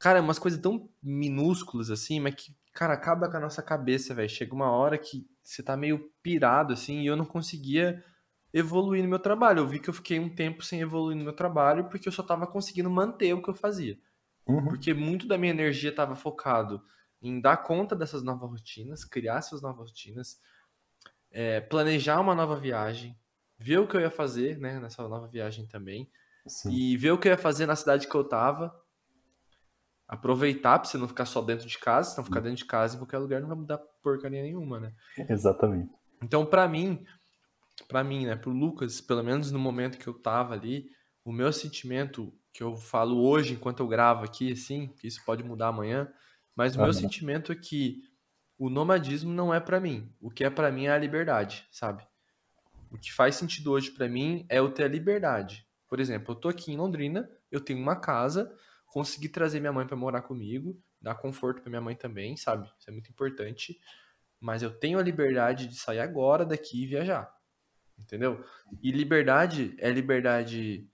Cara, é umas coisas tão minúsculas assim, mas que, cara, acaba com a nossa cabeça, velho. Chega uma hora que você tá meio pirado assim, e eu não conseguia evoluir no meu trabalho. Eu vi que eu fiquei um tempo sem evoluir no meu trabalho porque eu só tava conseguindo manter o que eu fazia. Uhum. Porque muito da minha energia estava focado em dar conta dessas novas rotinas, criar essas novas rotinas, é, planejar uma nova viagem, ver o que eu ia fazer né, nessa nova viagem também, Sim. e ver o que eu ia fazer na cidade que eu tava, aproveitar para você não ficar só dentro de casa, se não ficar dentro de casa em qualquer lugar não vai mudar porcaria nenhuma, né? Exatamente. Então, para mim, para mim, né, pro Lucas, pelo menos no momento que eu tava ali, o meu sentimento que eu falo hoje enquanto eu gravo aqui, assim, que isso pode mudar amanhã, mas o meu sentimento é que o nomadismo não é para mim. O que é para mim é a liberdade, sabe? O que faz sentido hoje para mim é eu ter a liberdade Por exemplo, eu tô aqui em Londrina, eu tenho uma casa, consegui trazer minha mãe para morar comigo, dar conforto para minha mãe também, sabe? Isso é muito importante. Mas eu tenho a liberdade de sair agora daqui e viajar. Entendeu? E liberdade é liberdade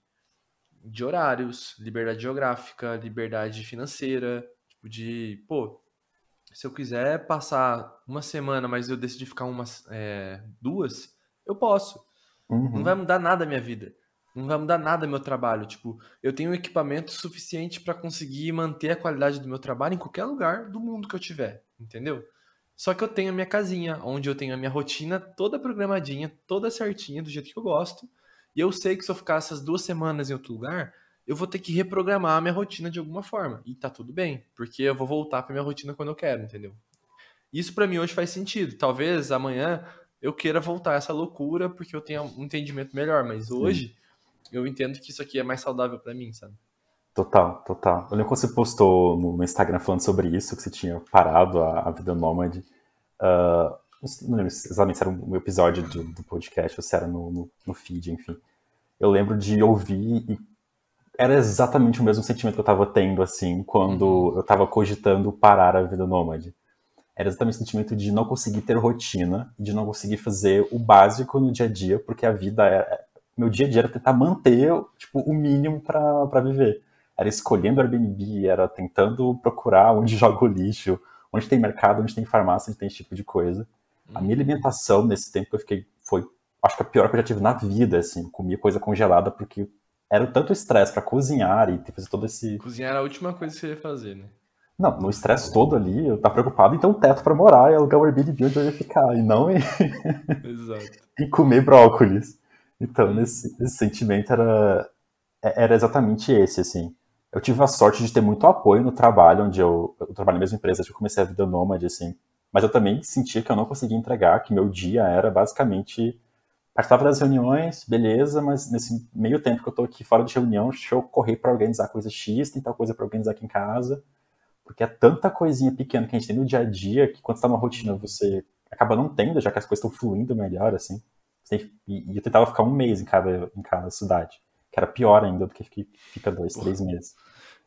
de horários, liberdade geográfica, liberdade financeira, tipo de, pô, se eu quiser passar uma semana, mas eu decidir ficar umas é, duas, eu posso. Uhum. Não vai mudar nada a minha vida. Não vai mudar nada meu trabalho. Tipo, eu tenho equipamento suficiente para conseguir manter a qualidade do meu trabalho em qualquer lugar do mundo que eu tiver, entendeu? Só que eu tenho a minha casinha, onde eu tenho a minha rotina toda programadinha, toda certinha, do jeito que eu gosto. E eu sei que se eu ficar essas duas semanas em outro lugar, eu vou ter que reprogramar a minha rotina de alguma forma. E tá tudo bem, porque eu vou voltar pra minha rotina quando eu quero, entendeu? Isso para mim hoje faz sentido. Talvez amanhã eu queira voltar a essa loucura porque eu tenha um entendimento melhor, mas hoje eu entendo que isso aqui é mais saudável para mim, sabe? Total, total. Eu lembro quando você postou no Instagram falando sobre isso, que você tinha parado a, a vida nômade. Uh, não lembro exatamente se era um episódio do, do podcast ou se era no, no, no feed, enfim. Eu lembro de ouvir e era exatamente o mesmo sentimento que eu estava tendo, assim, quando uhum. eu estava cogitando parar a vida nômade. Era exatamente o sentimento de não conseguir ter rotina, de não conseguir fazer o básico no dia a dia, porque a vida é. Meu dia a dia era tentar manter, tipo, o mínimo para viver. Era escolhendo Airbnb, era tentando procurar onde <laughs> joga o lixo, onde tem mercado, onde tem farmácia, onde tem esse tipo de coisa. A minha alimentação nesse tempo que eu fiquei foi, acho que a pior que eu já tive na vida, assim, comia coisa congelada porque era tanto estresse para cozinhar e fazer todo esse. Cozinhar era a última coisa que você ia fazer, né? Não, no estresse todo ali, eu tava preocupado em ter um teto para morar e alugar o Airbnb onde eu ia ficar, e não em, em <laughs> comer brócolis. Então, nesse, esse sentimento era, é, era exatamente esse, assim. Eu tive a sorte de ter muito apoio no trabalho, onde eu, eu trabalho na mesma empresa, eu comecei a vida nômade, assim. Mas eu também sentia que eu não conseguia entregar, que meu dia era basicamente participava das reuniões, beleza, mas nesse meio tempo que eu tô aqui fora de reunião, deixa eu correr para organizar coisa X, tem tal coisa para organizar aqui em casa, porque é tanta coisinha pequena que a gente tem no dia a dia que quando você tá numa rotina você acaba não tendo, já que as coisas estão fluindo melhor, assim. E eu tentava ficar um mês em cada, em cada cidade, que era pior ainda do que fica dois, Porra. três meses.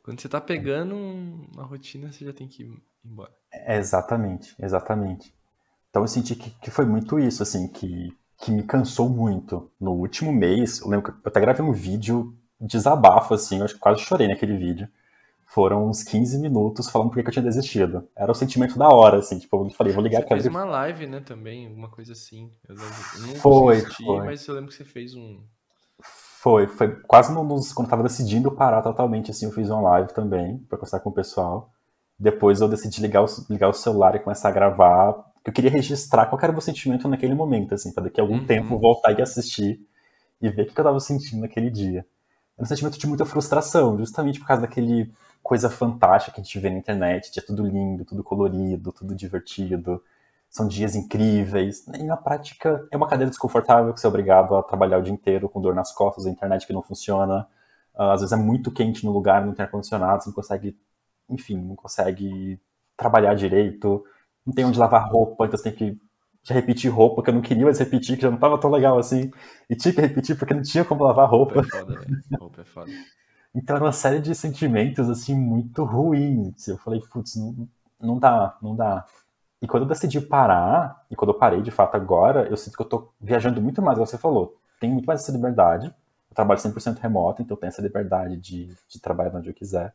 Quando você tá pegando uma rotina, você já tem que ir embora. É, exatamente, exatamente. Então eu senti que, que foi muito isso, assim, que que me cansou muito. No último mês, eu lembro que eu até gravei um vídeo desabafo, assim, eu acho que quase chorei naquele vídeo. Foram uns 15 minutos falando por que eu tinha desistido. Era o sentimento da hora, assim, tipo, eu falei, vou ligar você fez uma live, né, também, alguma coisa assim. Eu, lembro, eu não foi, assistir, foi. mas eu lembro que você fez um... Foi, foi quase nos, quando eu tava decidindo parar totalmente, assim, eu fiz uma live também, pra conversar com o pessoal. Depois eu decidi ligar o, ligar o celular e começar a gravar eu queria registrar qual era o meu sentimento naquele momento, assim, para daqui a algum uhum. tempo voltar e assistir e ver o que eu estava sentindo naquele dia. Era um sentimento de muita frustração, justamente por causa daquele coisa fantástica que a gente vê na internet, de é tudo lindo, tudo colorido, tudo divertido, são dias incríveis. E na prática é uma cadeira desconfortável que você é obrigado a trabalhar o dia inteiro com dor nas costas, a internet que não funciona. Ah, às vezes é muito quente no lugar, não tem ar-condicionado, você não consegue, enfim, não consegue trabalhar direito não tem onde lavar roupa, então você tem que já repetir roupa, que eu não queria mais repetir, que já não tava tão legal assim. E tinha que repetir porque não tinha como lavar roupa. Roupa é foda, velho. Roupa é foda. Então era uma série de sentimentos, assim, muito ruins. Eu falei, putz, não, não dá, não dá. E quando eu decidi parar, e quando eu parei de fato agora, eu sinto que eu tô viajando muito mais, você falou. Tem muito mais essa liberdade. Eu trabalho 100% remoto, então eu tenho essa liberdade de, de trabalhar onde eu quiser.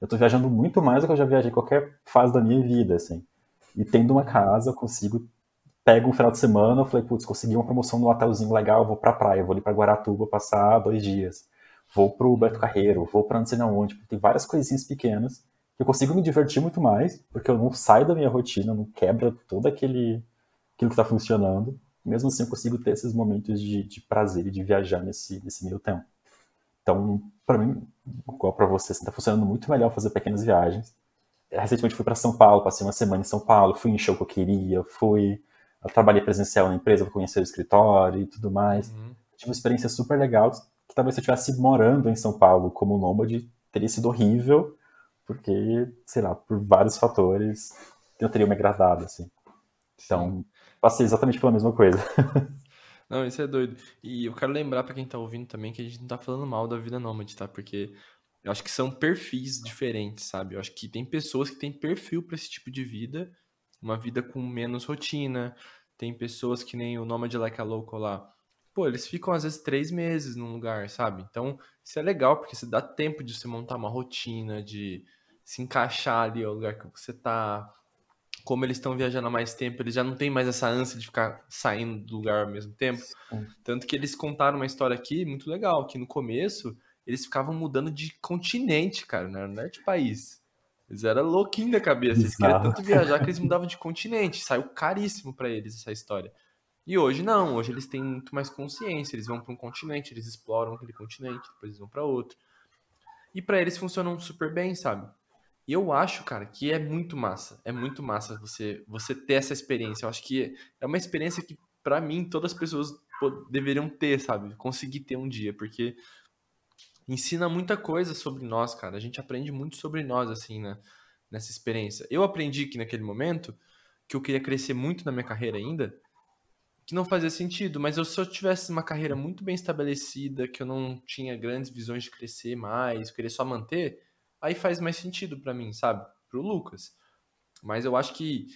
Eu tô viajando muito mais do que eu já viajei em qualquer fase da minha vida, assim. E tendo uma casa, eu consigo. Pego um final de semana, eu falei, putz, consegui uma promoção num hotelzinho legal, vou pra praia, vou ali pra Guaratuba passar dois dias. Vou pro Beto Carreiro, vou pra não sei onde. Tem várias coisinhas pequenas que eu consigo me divertir muito mais, porque eu não saio da minha rotina, não quebra todo aquele aquilo que tá funcionando. Mesmo assim, eu consigo ter esses momentos de, de prazer e de viajar nesse, nesse meio tempo. Então, para mim, igual para você, está funcionando muito melhor fazer pequenas viagens recentemente fui para São Paulo, passei uma semana em São Paulo, fui em show que eu queria, fui. Eu trabalhei presencial na empresa para conhecer o escritório e tudo mais. Uhum. Tive uma experiência super legal, que talvez se eu estivesse morando em São Paulo como nômade, teria sido horrível, porque, sei lá, por vários fatores, eu teria me agradado, assim. Então, passei exatamente pela mesma coisa. <laughs> Não, isso é doido. E eu quero lembrar para quem tá ouvindo também que a gente não tá falando mal da vida nômade, tá? Porque eu acho que são perfis diferentes, sabe? Eu acho que tem pessoas que têm perfil para esse tipo de vida, uma vida com menos rotina. Tem pessoas que nem o Nômade Like a Local lá. Pô, eles ficam às vezes três meses num lugar, sabe? Então, isso é legal, porque você dá tempo de você montar uma rotina, de se encaixar ali ao lugar que você tá, como eles estão viajando há mais tempo, eles já não tem mais essa ânsia de ficar saindo do lugar ao mesmo tempo. Sim. Tanto que eles contaram uma história aqui muito legal, que no começo eles ficavam mudando de continente, cara, não era de país. Eles eram louquinhos da cabeça, eles queriam tanto viajar que eles mudavam de continente, saiu caríssimo para eles essa história. E hoje não, hoje eles têm muito mais consciência, eles vão para um continente, eles exploram aquele continente, depois eles vão para outro. E para eles funcionam super bem, sabe? E eu acho, cara, que é muito massa. É muito massa você, você ter essa experiência. Eu acho que é uma experiência que, para mim, todas as pessoas deveriam ter, sabe? Conseguir ter um dia, porque ensina muita coisa sobre nós, cara. A gente aprende muito sobre nós, assim, né? nessa experiência. Eu aprendi que naquele momento, que eu queria crescer muito na minha carreira ainda, que não fazia sentido, mas eu, se eu tivesse uma carreira muito bem estabelecida, que eu não tinha grandes visões de crescer mais, querer só manter, aí faz mais sentido para mim, sabe? Pro Lucas. Mas eu acho que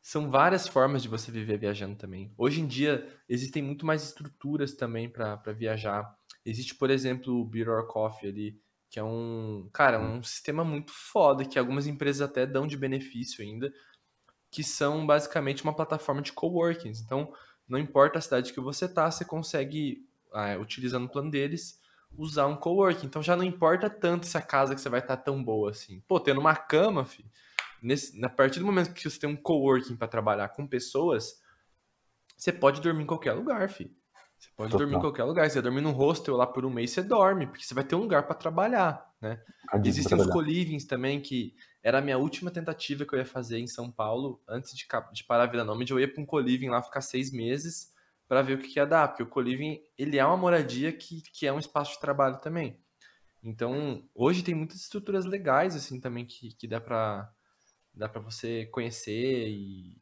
são várias formas de você viver viajando também. Hoje em dia existem muito mais estruturas também para viajar. Existe, por exemplo, o Beer or Coffee ali, que é um, cara, um sistema muito foda que algumas empresas até dão de benefício ainda, que são basicamente uma plataforma de coworkings. Então, não importa a cidade que você tá, você consegue, ah, utilizando o plano deles, usar um coworking. Então já não importa tanto se a casa que você vai estar tá tão boa assim. Pô, tendo uma cama, fi, nesse, a partir do momento que você tem um coworking para trabalhar com pessoas, você pode dormir em qualquer lugar, fi. Você pode Total. dormir em qualquer lugar. Você vai dormir num hostel lá por um mês, você dorme, porque você vai ter um lugar para trabalhar, né? Existem os co-livings também, que era a minha última tentativa que eu ia fazer em São Paulo, antes de, de parar a vida nômade, eu ia para um co-living lá ficar seis meses, para ver o que, que ia dar, porque o co-living, ele é uma moradia que, que é um espaço de trabalho também. Então, hoje tem muitas estruturas legais, assim, também, que, que dá para dá para você conhecer e,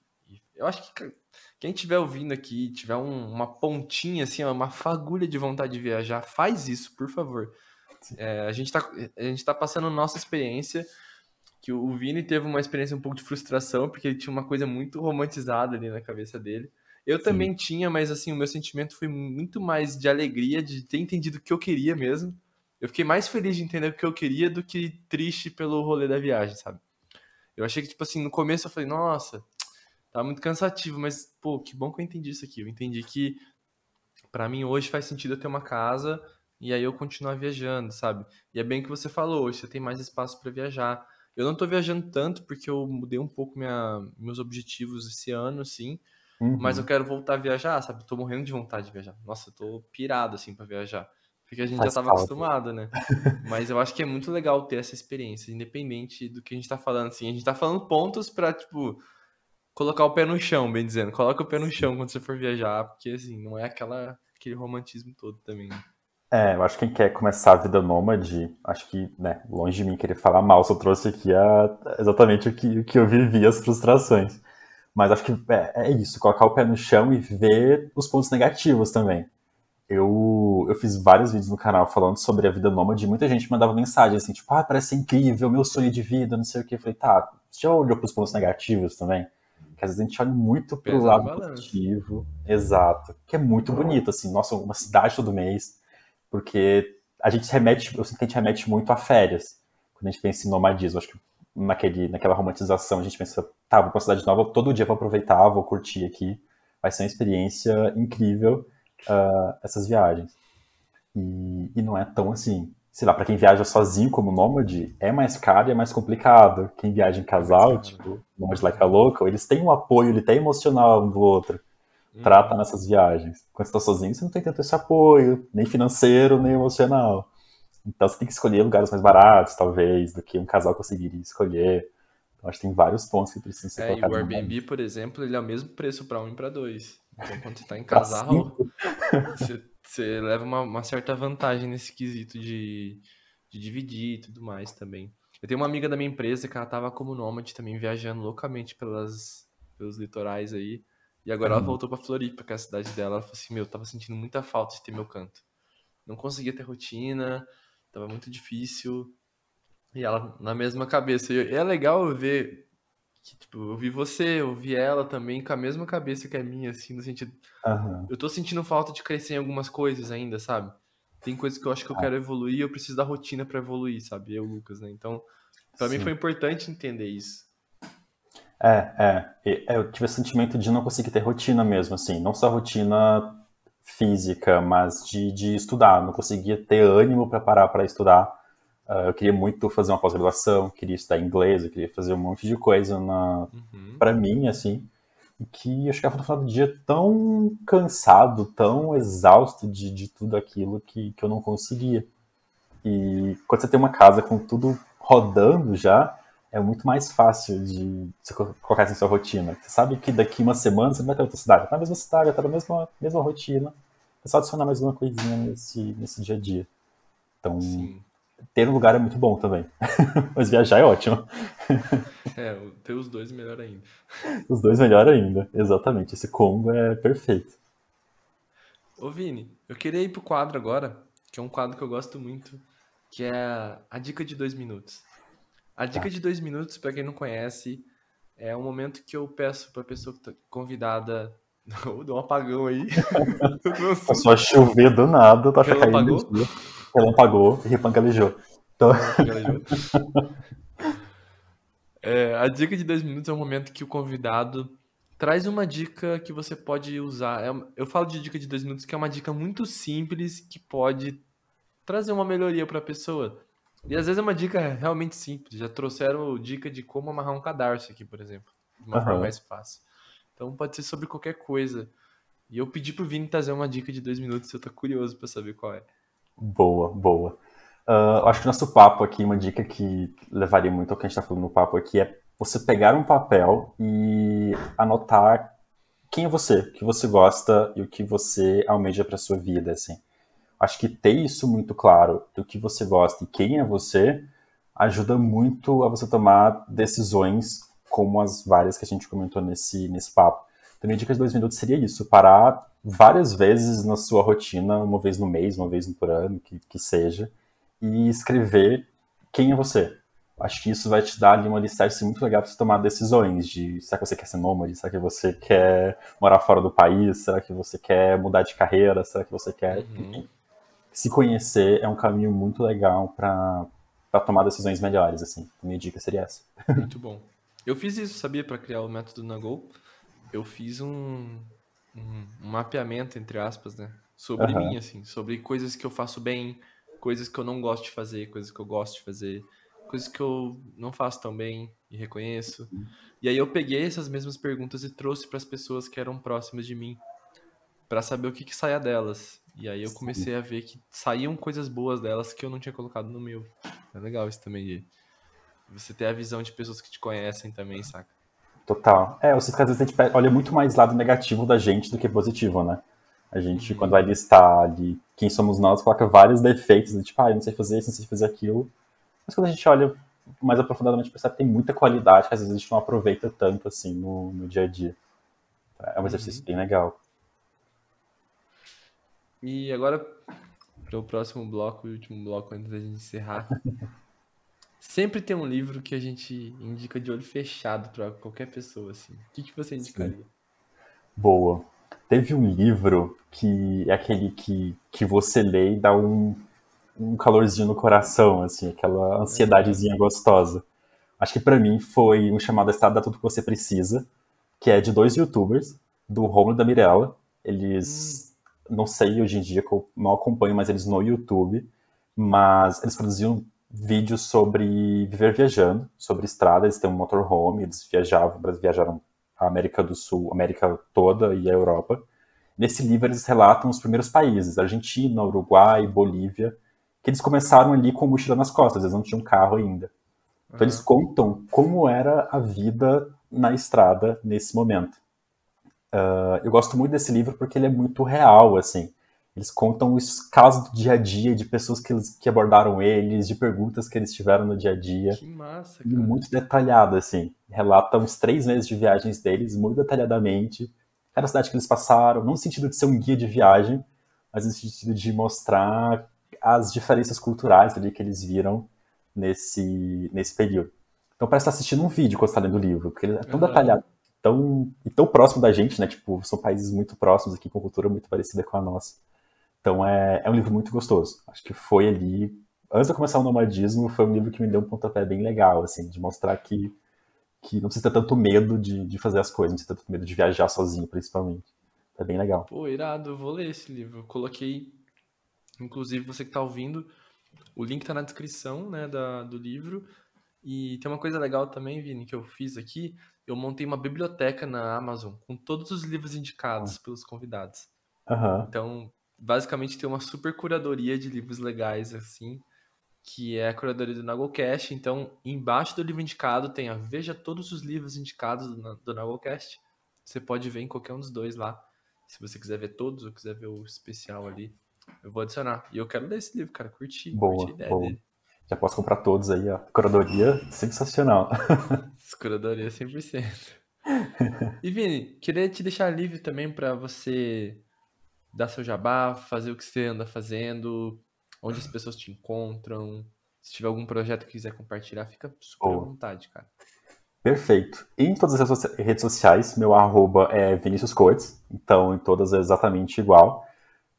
eu acho que quem estiver ouvindo aqui, tiver um, uma pontinha, assim, uma fagulha de vontade de viajar, faz isso, por favor. É, a, gente tá, a gente tá passando nossa experiência, que o Vini teve uma experiência um pouco de frustração, porque ele tinha uma coisa muito romantizada ali na cabeça dele. Eu também Sim. tinha, mas assim, o meu sentimento foi muito mais de alegria, de ter entendido o que eu queria mesmo. Eu fiquei mais feliz de entender o que eu queria do que triste pelo rolê da viagem, sabe? Eu achei que, tipo assim, no começo eu falei, nossa, tá muito cansativo, mas, pô, que bom que eu entendi isso aqui. Eu entendi que, para mim, hoje faz sentido eu ter uma casa e aí eu continuar viajando, sabe? E é bem que você falou, hoje você tem mais espaço para viajar. Eu não tô viajando tanto porque eu mudei um pouco minha, meus objetivos esse ano, assim. Uhum. Mas eu quero voltar a viajar, sabe? Tô morrendo de vontade de viajar. Nossa, eu tô pirado, assim, para viajar. Porque a gente Faz já tava falta. acostumado, né? <laughs> Mas eu acho que é muito legal ter essa experiência, independente do que a gente tá falando, assim. A gente tá falando pontos pra, tipo, colocar o pé no chão, bem dizendo. Coloca o pé no chão quando você for viajar, porque, assim, não é aquela, aquele romantismo todo também, né? É, eu acho que quem quer começar a vida nômade, acho que, né, longe de mim querer falar mal, só trouxe aqui a, exatamente o que, o que eu vivi, as frustrações. Mas acho que é, é, isso, colocar o pé no chão e ver os pontos negativos também. Eu, eu fiz vários vídeos no canal falando sobre a vida nômade e muita gente mandava mensagem assim, tipo, ah, parece incrível, meu sonho de vida, não sei o que. Eu falei, tá, você já olhou para os pontos negativos também? Que às vezes a gente olha muito pro Pesa lado positivo. Exato. Que é muito bonito, assim, nossa, uma cidade todo mês. Porque a gente remete, eu sinto que a gente remete muito a férias. Quando a gente pensa em nomadismo. Acho que naquele, naquela romantização, a gente pensa, tá, vou pra uma cidade nova, todo dia vou aproveitar, vou curtir aqui. Vai ser uma experiência incrível uh, essas viagens. E, e não é tão assim. Sei lá, para quem viaja sozinho como nômade, é mais caro e é mais complicado. Quem viaja em casal, tipo, nômade like a local, eles têm um apoio, ele tem emocional um do outro. Hum. Trata nessas viagens. Quando você tá sozinho, você não tem tanto esse apoio, nem financeiro, nem emocional. Então você tem que escolher lugares mais baratos, talvez, do que um casal conseguiria escolher. Então acho que tem vários pontos que precisam ser é, colocados. E o Airbnb, por exemplo, ele é o mesmo preço para um e para dois. Então quando você está em casal, <laughs> você, você, leva uma, uma, certa vantagem nesse quesito de, de dividir e tudo mais também. Eu tenho uma amiga da minha empresa que ela tava como nômade também, viajando loucamente pelas, pelos litorais aí. E agora uhum. ela voltou pra Floripa, que é a cidade dela. Ela falou assim: Meu, eu tava sentindo muita falta de ter meu canto. Não conseguia ter rotina, tava muito difícil. E ela na mesma cabeça. E é legal ver que, tipo, eu vi você, eu vi ela também com a mesma cabeça que a minha, assim, no sentido. Uhum. Eu tô sentindo falta de crescer em algumas coisas ainda, sabe? Tem coisas que eu acho que eu quero evoluir, eu preciso da rotina para evoluir, sabe? Eu, Lucas, né? Então, para mim foi importante entender isso. É, é, é. Eu tive esse sentimento de não conseguir ter rotina mesmo, assim. Não só rotina física, mas de, de estudar. Não conseguia ter ânimo para parar para estudar. Uh, eu queria muito fazer uma pós-graduação, queria estudar inglês, eu queria fazer um monte de coisa na... Uhum. para mim, assim que eu chegava no final do dia tão cansado, tão exausto de, de tudo aquilo que, que eu não conseguia. E quando você tem uma casa com tudo rodando já, é muito mais fácil de você colocar isso em sua rotina. Você sabe que daqui uma semana você vai ter outra cidade, tá na mesma cidade, tá na mesma, mesma rotina. É só adicionar mais uma coisinha nesse, nesse dia a dia. Então, Sim ter um lugar é muito bom também. <laughs> Mas viajar é ótimo. <laughs> É, ter os dois melhor ainda. <laughs> Os dois melhor ainda, exatamente. Esse combo é perfeito. Ô Vini, eu queria ir pro quadro agora, que é um quadro que eu gosto muito, que é a dica de dois minutos. A dica tá. de dois minutos, para quem não conhece, é um momento que eu peço pra pessoa que tá convidada. Deu um apagão aí. Passou a chover do nada, tá caindo. Ela apagou e repangalejou. Então... é, a dica de dois minutos é um momento que o convidado traz uma dica que você pode usar. É eu falo de dica de dois minutos, que é uma dica muito simples que pode trazer uma melhoria para a pessoa. E às vezes é uma dica realmente simples. Já trouxeram dica de como amarrar um cadarço aqui, por exemplo, de uma uhum. forma mais fácil. Então pode ser sobre qualquer coisa. E eu pedi pro Vini trazer uma dica de dois minutos, eu tô curioso para saber qual é. Boa, boa. Uh, acho que nosso papo aqui, uma dica que levaria muito ao que a gente está falando no papo aqui é você pegar um papel e anotar quem é você, o que você gosta e o que você almeja para sua vida, assim. Acho que ter isso muito claro do que você gosta e quem é você ajuda muito a você tomar decisões como as várias que a gente comentou nesse, nesse papo. Então, minha dica de dois minutos seria isso: parar várias vezes na sua rotina, uma vez no mês, uma vez por ano, que, que seja, e escrever quem é você. Acho que isso vai te dar ali uma listagem muito legal para você tomar decisões de será que você quer ser nômade, será que você quer morar fora do país, será que você quer mudar de carreira, será que você quer... Uhum. Se conhecer é um caminho muito legal para tomar decisões melhores, assim. Minha dica seria essa. Muito bom. Eu fiz isso, sabia, para criar o método Nagol. Eu fiz um, um, um mapeamento, entre aspas, né? Sobre uhum. mim, assim, sobre coisas que eu faço bem, coisas que eu não gosto de fazer, coisas que eu gosto de fazer, coisas que eu não faço tão bem e reconheço. E aí eu peguei essas mesmas perguntas e trouxe para as pessoas que eram próximas de mim, para saber o que, que saia delas. E aí eu comecei a ver que saíam coisas boas delas que eu não tinha colocado no meu. É legal isso também de você ter a visão de pessoas que te conhecem também, saca? Total. É, vocês que às vezes a gente olha muito mais lado negativo da gente do que positivo, né? A gente, uhum. quando vai listar ali quem somos nós, coloca vários defeitos, né? tipo, ah, eu não sei fazer isso, não sei fazer aquilo. Mas quando a gente olha mais aprofundadamente, percebe que tem muita qualidade que às vezes a gente não aproveita tanto, assim, no, no dia a dia. É um exercício uhum. bem legal. E agora, para o próximo bloco, o último bloco antes da gente encerrar. <laughs> Sempre tem um livro que a gente indica de olho fechado para qualquer pessoa, assim. O que, que você indicaria? Sim. Boa. Teve um livro que é aquele que, que você lê e dá um, um calorzinho no coração, assim, aquela ansiedadezinha gostosa. Acho que para mim foi um chamado Estado da Tudo Que Você Precisa, que é de dois youtubers, do Romulo e da Mirella. Eles, hum. não sei hoje em dia, que eu não acompanho, mas eles no YouTube, mas eles produziam vídeos sobre viver viajando, sobre estrada, eles têm um motorhome, eles viajavam, eles viajaram a América do Sul, a América toda e a Europa. Nesse livro eles relatam os primeiros países, Argentina, Uruguai, Bolívia, que eles começaram ali com mochila nas costas, eles não tinham carro ainda. Então uhum. eles contam como era a vida na estrada nesse momento. Uh, eu gosto muito desse livro porque ele é muito real, assim. Eles contam os casos do dia a dia, de pessoas que, eles, que abordaram eles, de perguntas que eles tiveram no dia a dia. Que massa, cara. muito detalhado, assim. Relata uns três meses de viagens deles, muito detalhadamente. cada cidade que eles passaram, não no sentido de ser um guia de viagem, mas no sentido de mostrar as diferenças culturais ali que eles viram nesse, nesse período. Então parece estar assistindo um vídeo quando está lendo o livro, porque ele é tão uhum. detalhado tão, e tão próximo da gente, né? Tipo, são países muito próximos aqui, com cultura muito parecida com a nossa. Então é, é um livro muito gostoso. Acho que foi ali, antes de eu começar o nomadismo, foi um livro que me deu um pontapé bem legal, assim, de mostrar que, que não precisa ter tanto medo de, de fazer as coisas, não precisa ter tanto medo de viajar sozinho, principalmente. É bem legal. Pô, irado, eu vou ler esse livro. Eu coloquei, inclusive, você que tá ouvindo, o link tá na descrição, né, da, do livro. E tem uma coisa legal também, Vini, que eu fiz aqui eu montei uma biblioteca na Amazon com todos os livros indicados pelos convidados. Uhum. Então, basicamente tem uma super curadoria de livros legais, assim, que é a curadoria do Nagocast. Então, embaixo do livro indicado tem a Veja todos os livros indicados do, do Nagocast. Você pode ver em qualquer um dos dois lá. Se você quiser ver todos ou quiser ver o especial ali, eu vou adicionar. E eu quero ler esse livro, cara. Curti, boa, curti a ideia boa. dele. Já posso comprar todos aí, ó. Curadoria sensacional. <laughs> Curadoria 100%. E Vini, queria te deixar livre também para você dar seu jabá, fazer o que você anda fazendo, onde as pessoas te encontram. Se tiver algum projeto que quiser compartilhar, fica super à vontade, cara. Perfeito. Em todas as redes sociais, meu arroba é Vinícius Coates, então em todas é exatamente igual.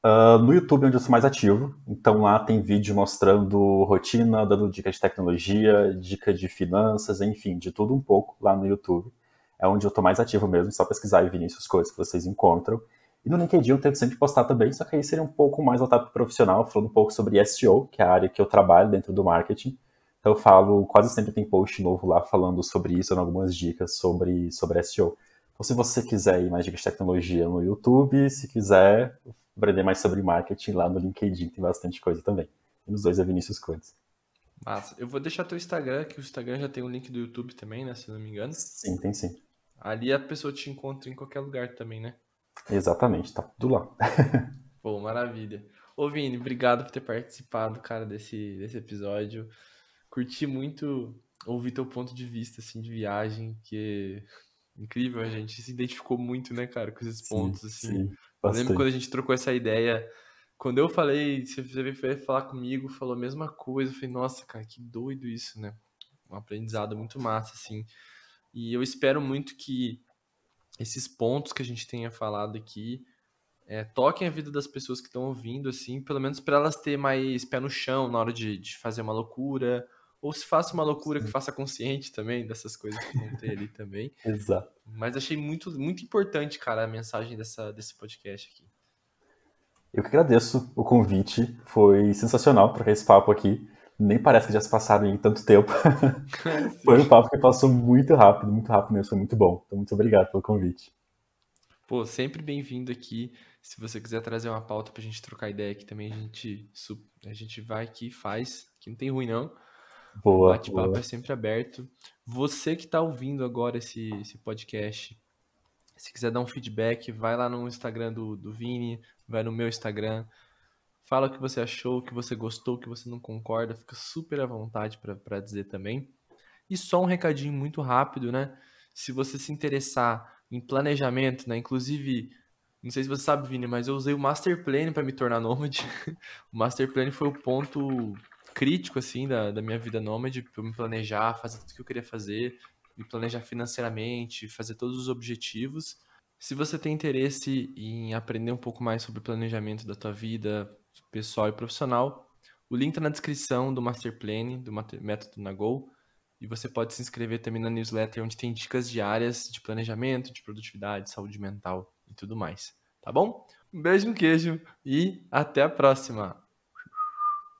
Uh, no YouTube é onde eu sou mais ativo, então lá tem vídeo mostrando rotina, dando dicas de tecnologia, dicas de finanças, enfim, de tudo um pouco lá no YouTube. É onde eu estou mais ativo mesmo, só pesquisar aí Vinícius Coisas que vocês encontram. E no LinkedIn eu tento sempre postar também, só que aí seria um pouco mais voltado para profissional, falando um pouco sobre SEO, que é a área que eu trabalho dentro do marketing. Então eu falo, quase sempre tem post novo lá falando sobre isso, dando algumas dicas sobre, sobre SEO. Então se você quiser ir mais dicas de tecnologia no YouTube, se quiser, aprender mais sobre marketing lá no LinkedIn, tem bastante coisa também. E nos dois é Vinícius Codes. Massa. Eu vou deixar teu Instagram, que o Instagram já tem o um link do YouTube também, né? Se não me engano. Sim, tem sim. Ali a pessoa te encontra em qualquer lugar também, né? Exatamente, tá tudo lá. <laughs> Pô, maravilha. Ô Vini, obrigado por ter participado, cara, desse, desse episódio. Curti muito ouvir teu ponto de vista, assim, de viagem, que é incrível, a gente se identificou muito, né, cara, com esses pontos, sim, assim. Sim. Eu lembro quando a gente trocou essa ideia. Quando eu falei, você veio falar comigo, falou a mesma coisa. Eu falei, nossa, cara, que doido isso, né? Um aprendizado muito massa, assim. E eu espero muito que esses pontos que a gente tenha falado aqui é, toquem a vida das pessoas que estão ouvindo, assim, pelo menos para elas ter mais pé no chão na hora de, de fazer uma loucura, ou se faça uma loucura Sim. que faça consciente também dessas coisas que vão ter ali <laughs> também. Exato. Mas achei muito, muito importante, cara, a mensagem dessa, desse podcast aqui. Eu que agradeço o convite, foi sensacional trocar esse papo aqui. Nem parece que já se passaram em tanto tempo. <laughs> <laughs> foi um papo que passou muito rápido, muito rápido mesmo, foi muito bom. Então, muito obrigado pelo convite. Pô, sempre bem-vindo aqui. Se você quiser trazer uma pauta pra gente trocar ideia aqui também, a gente, a gente vai aqui e faz, que não tem ruim não. Boa. O bate-papo é sempre aberto. Você que está ouvindo agora esse, esse podcast, se quiser dar um feedback, vai lá no Instagram do, do Vini, vai no meu Instagram. Fala o que você achou, o que você gostou, o que você não concorda. Fica super à vontade para dizer também. E só um recadinho muito rápido, né? Se você se interessar em planejamento, né? Inclusive, não sei se você sabe, Vini, mas eu usei o Master Plan para me tornar nômade. <laughs> o Master Plan foi o ponto crítico, assim, da, da minha vida nômade, para me planejar, fazer tudo que eu queria fazer, me planejar financeiramente, fazer todos os objetivos. Se você tem interesse em aprender um pouco mais sobre planejamento da tua vida pessoal e profissional, o link está na descrição do Master Plan, do método Nagol, e você pode se inscrever também na newsletter, onde tem dicas diárias de planejamento, de produtividade, saúde mental e tudo mais. Tá bom? Um beijo no queijo e até a próxima!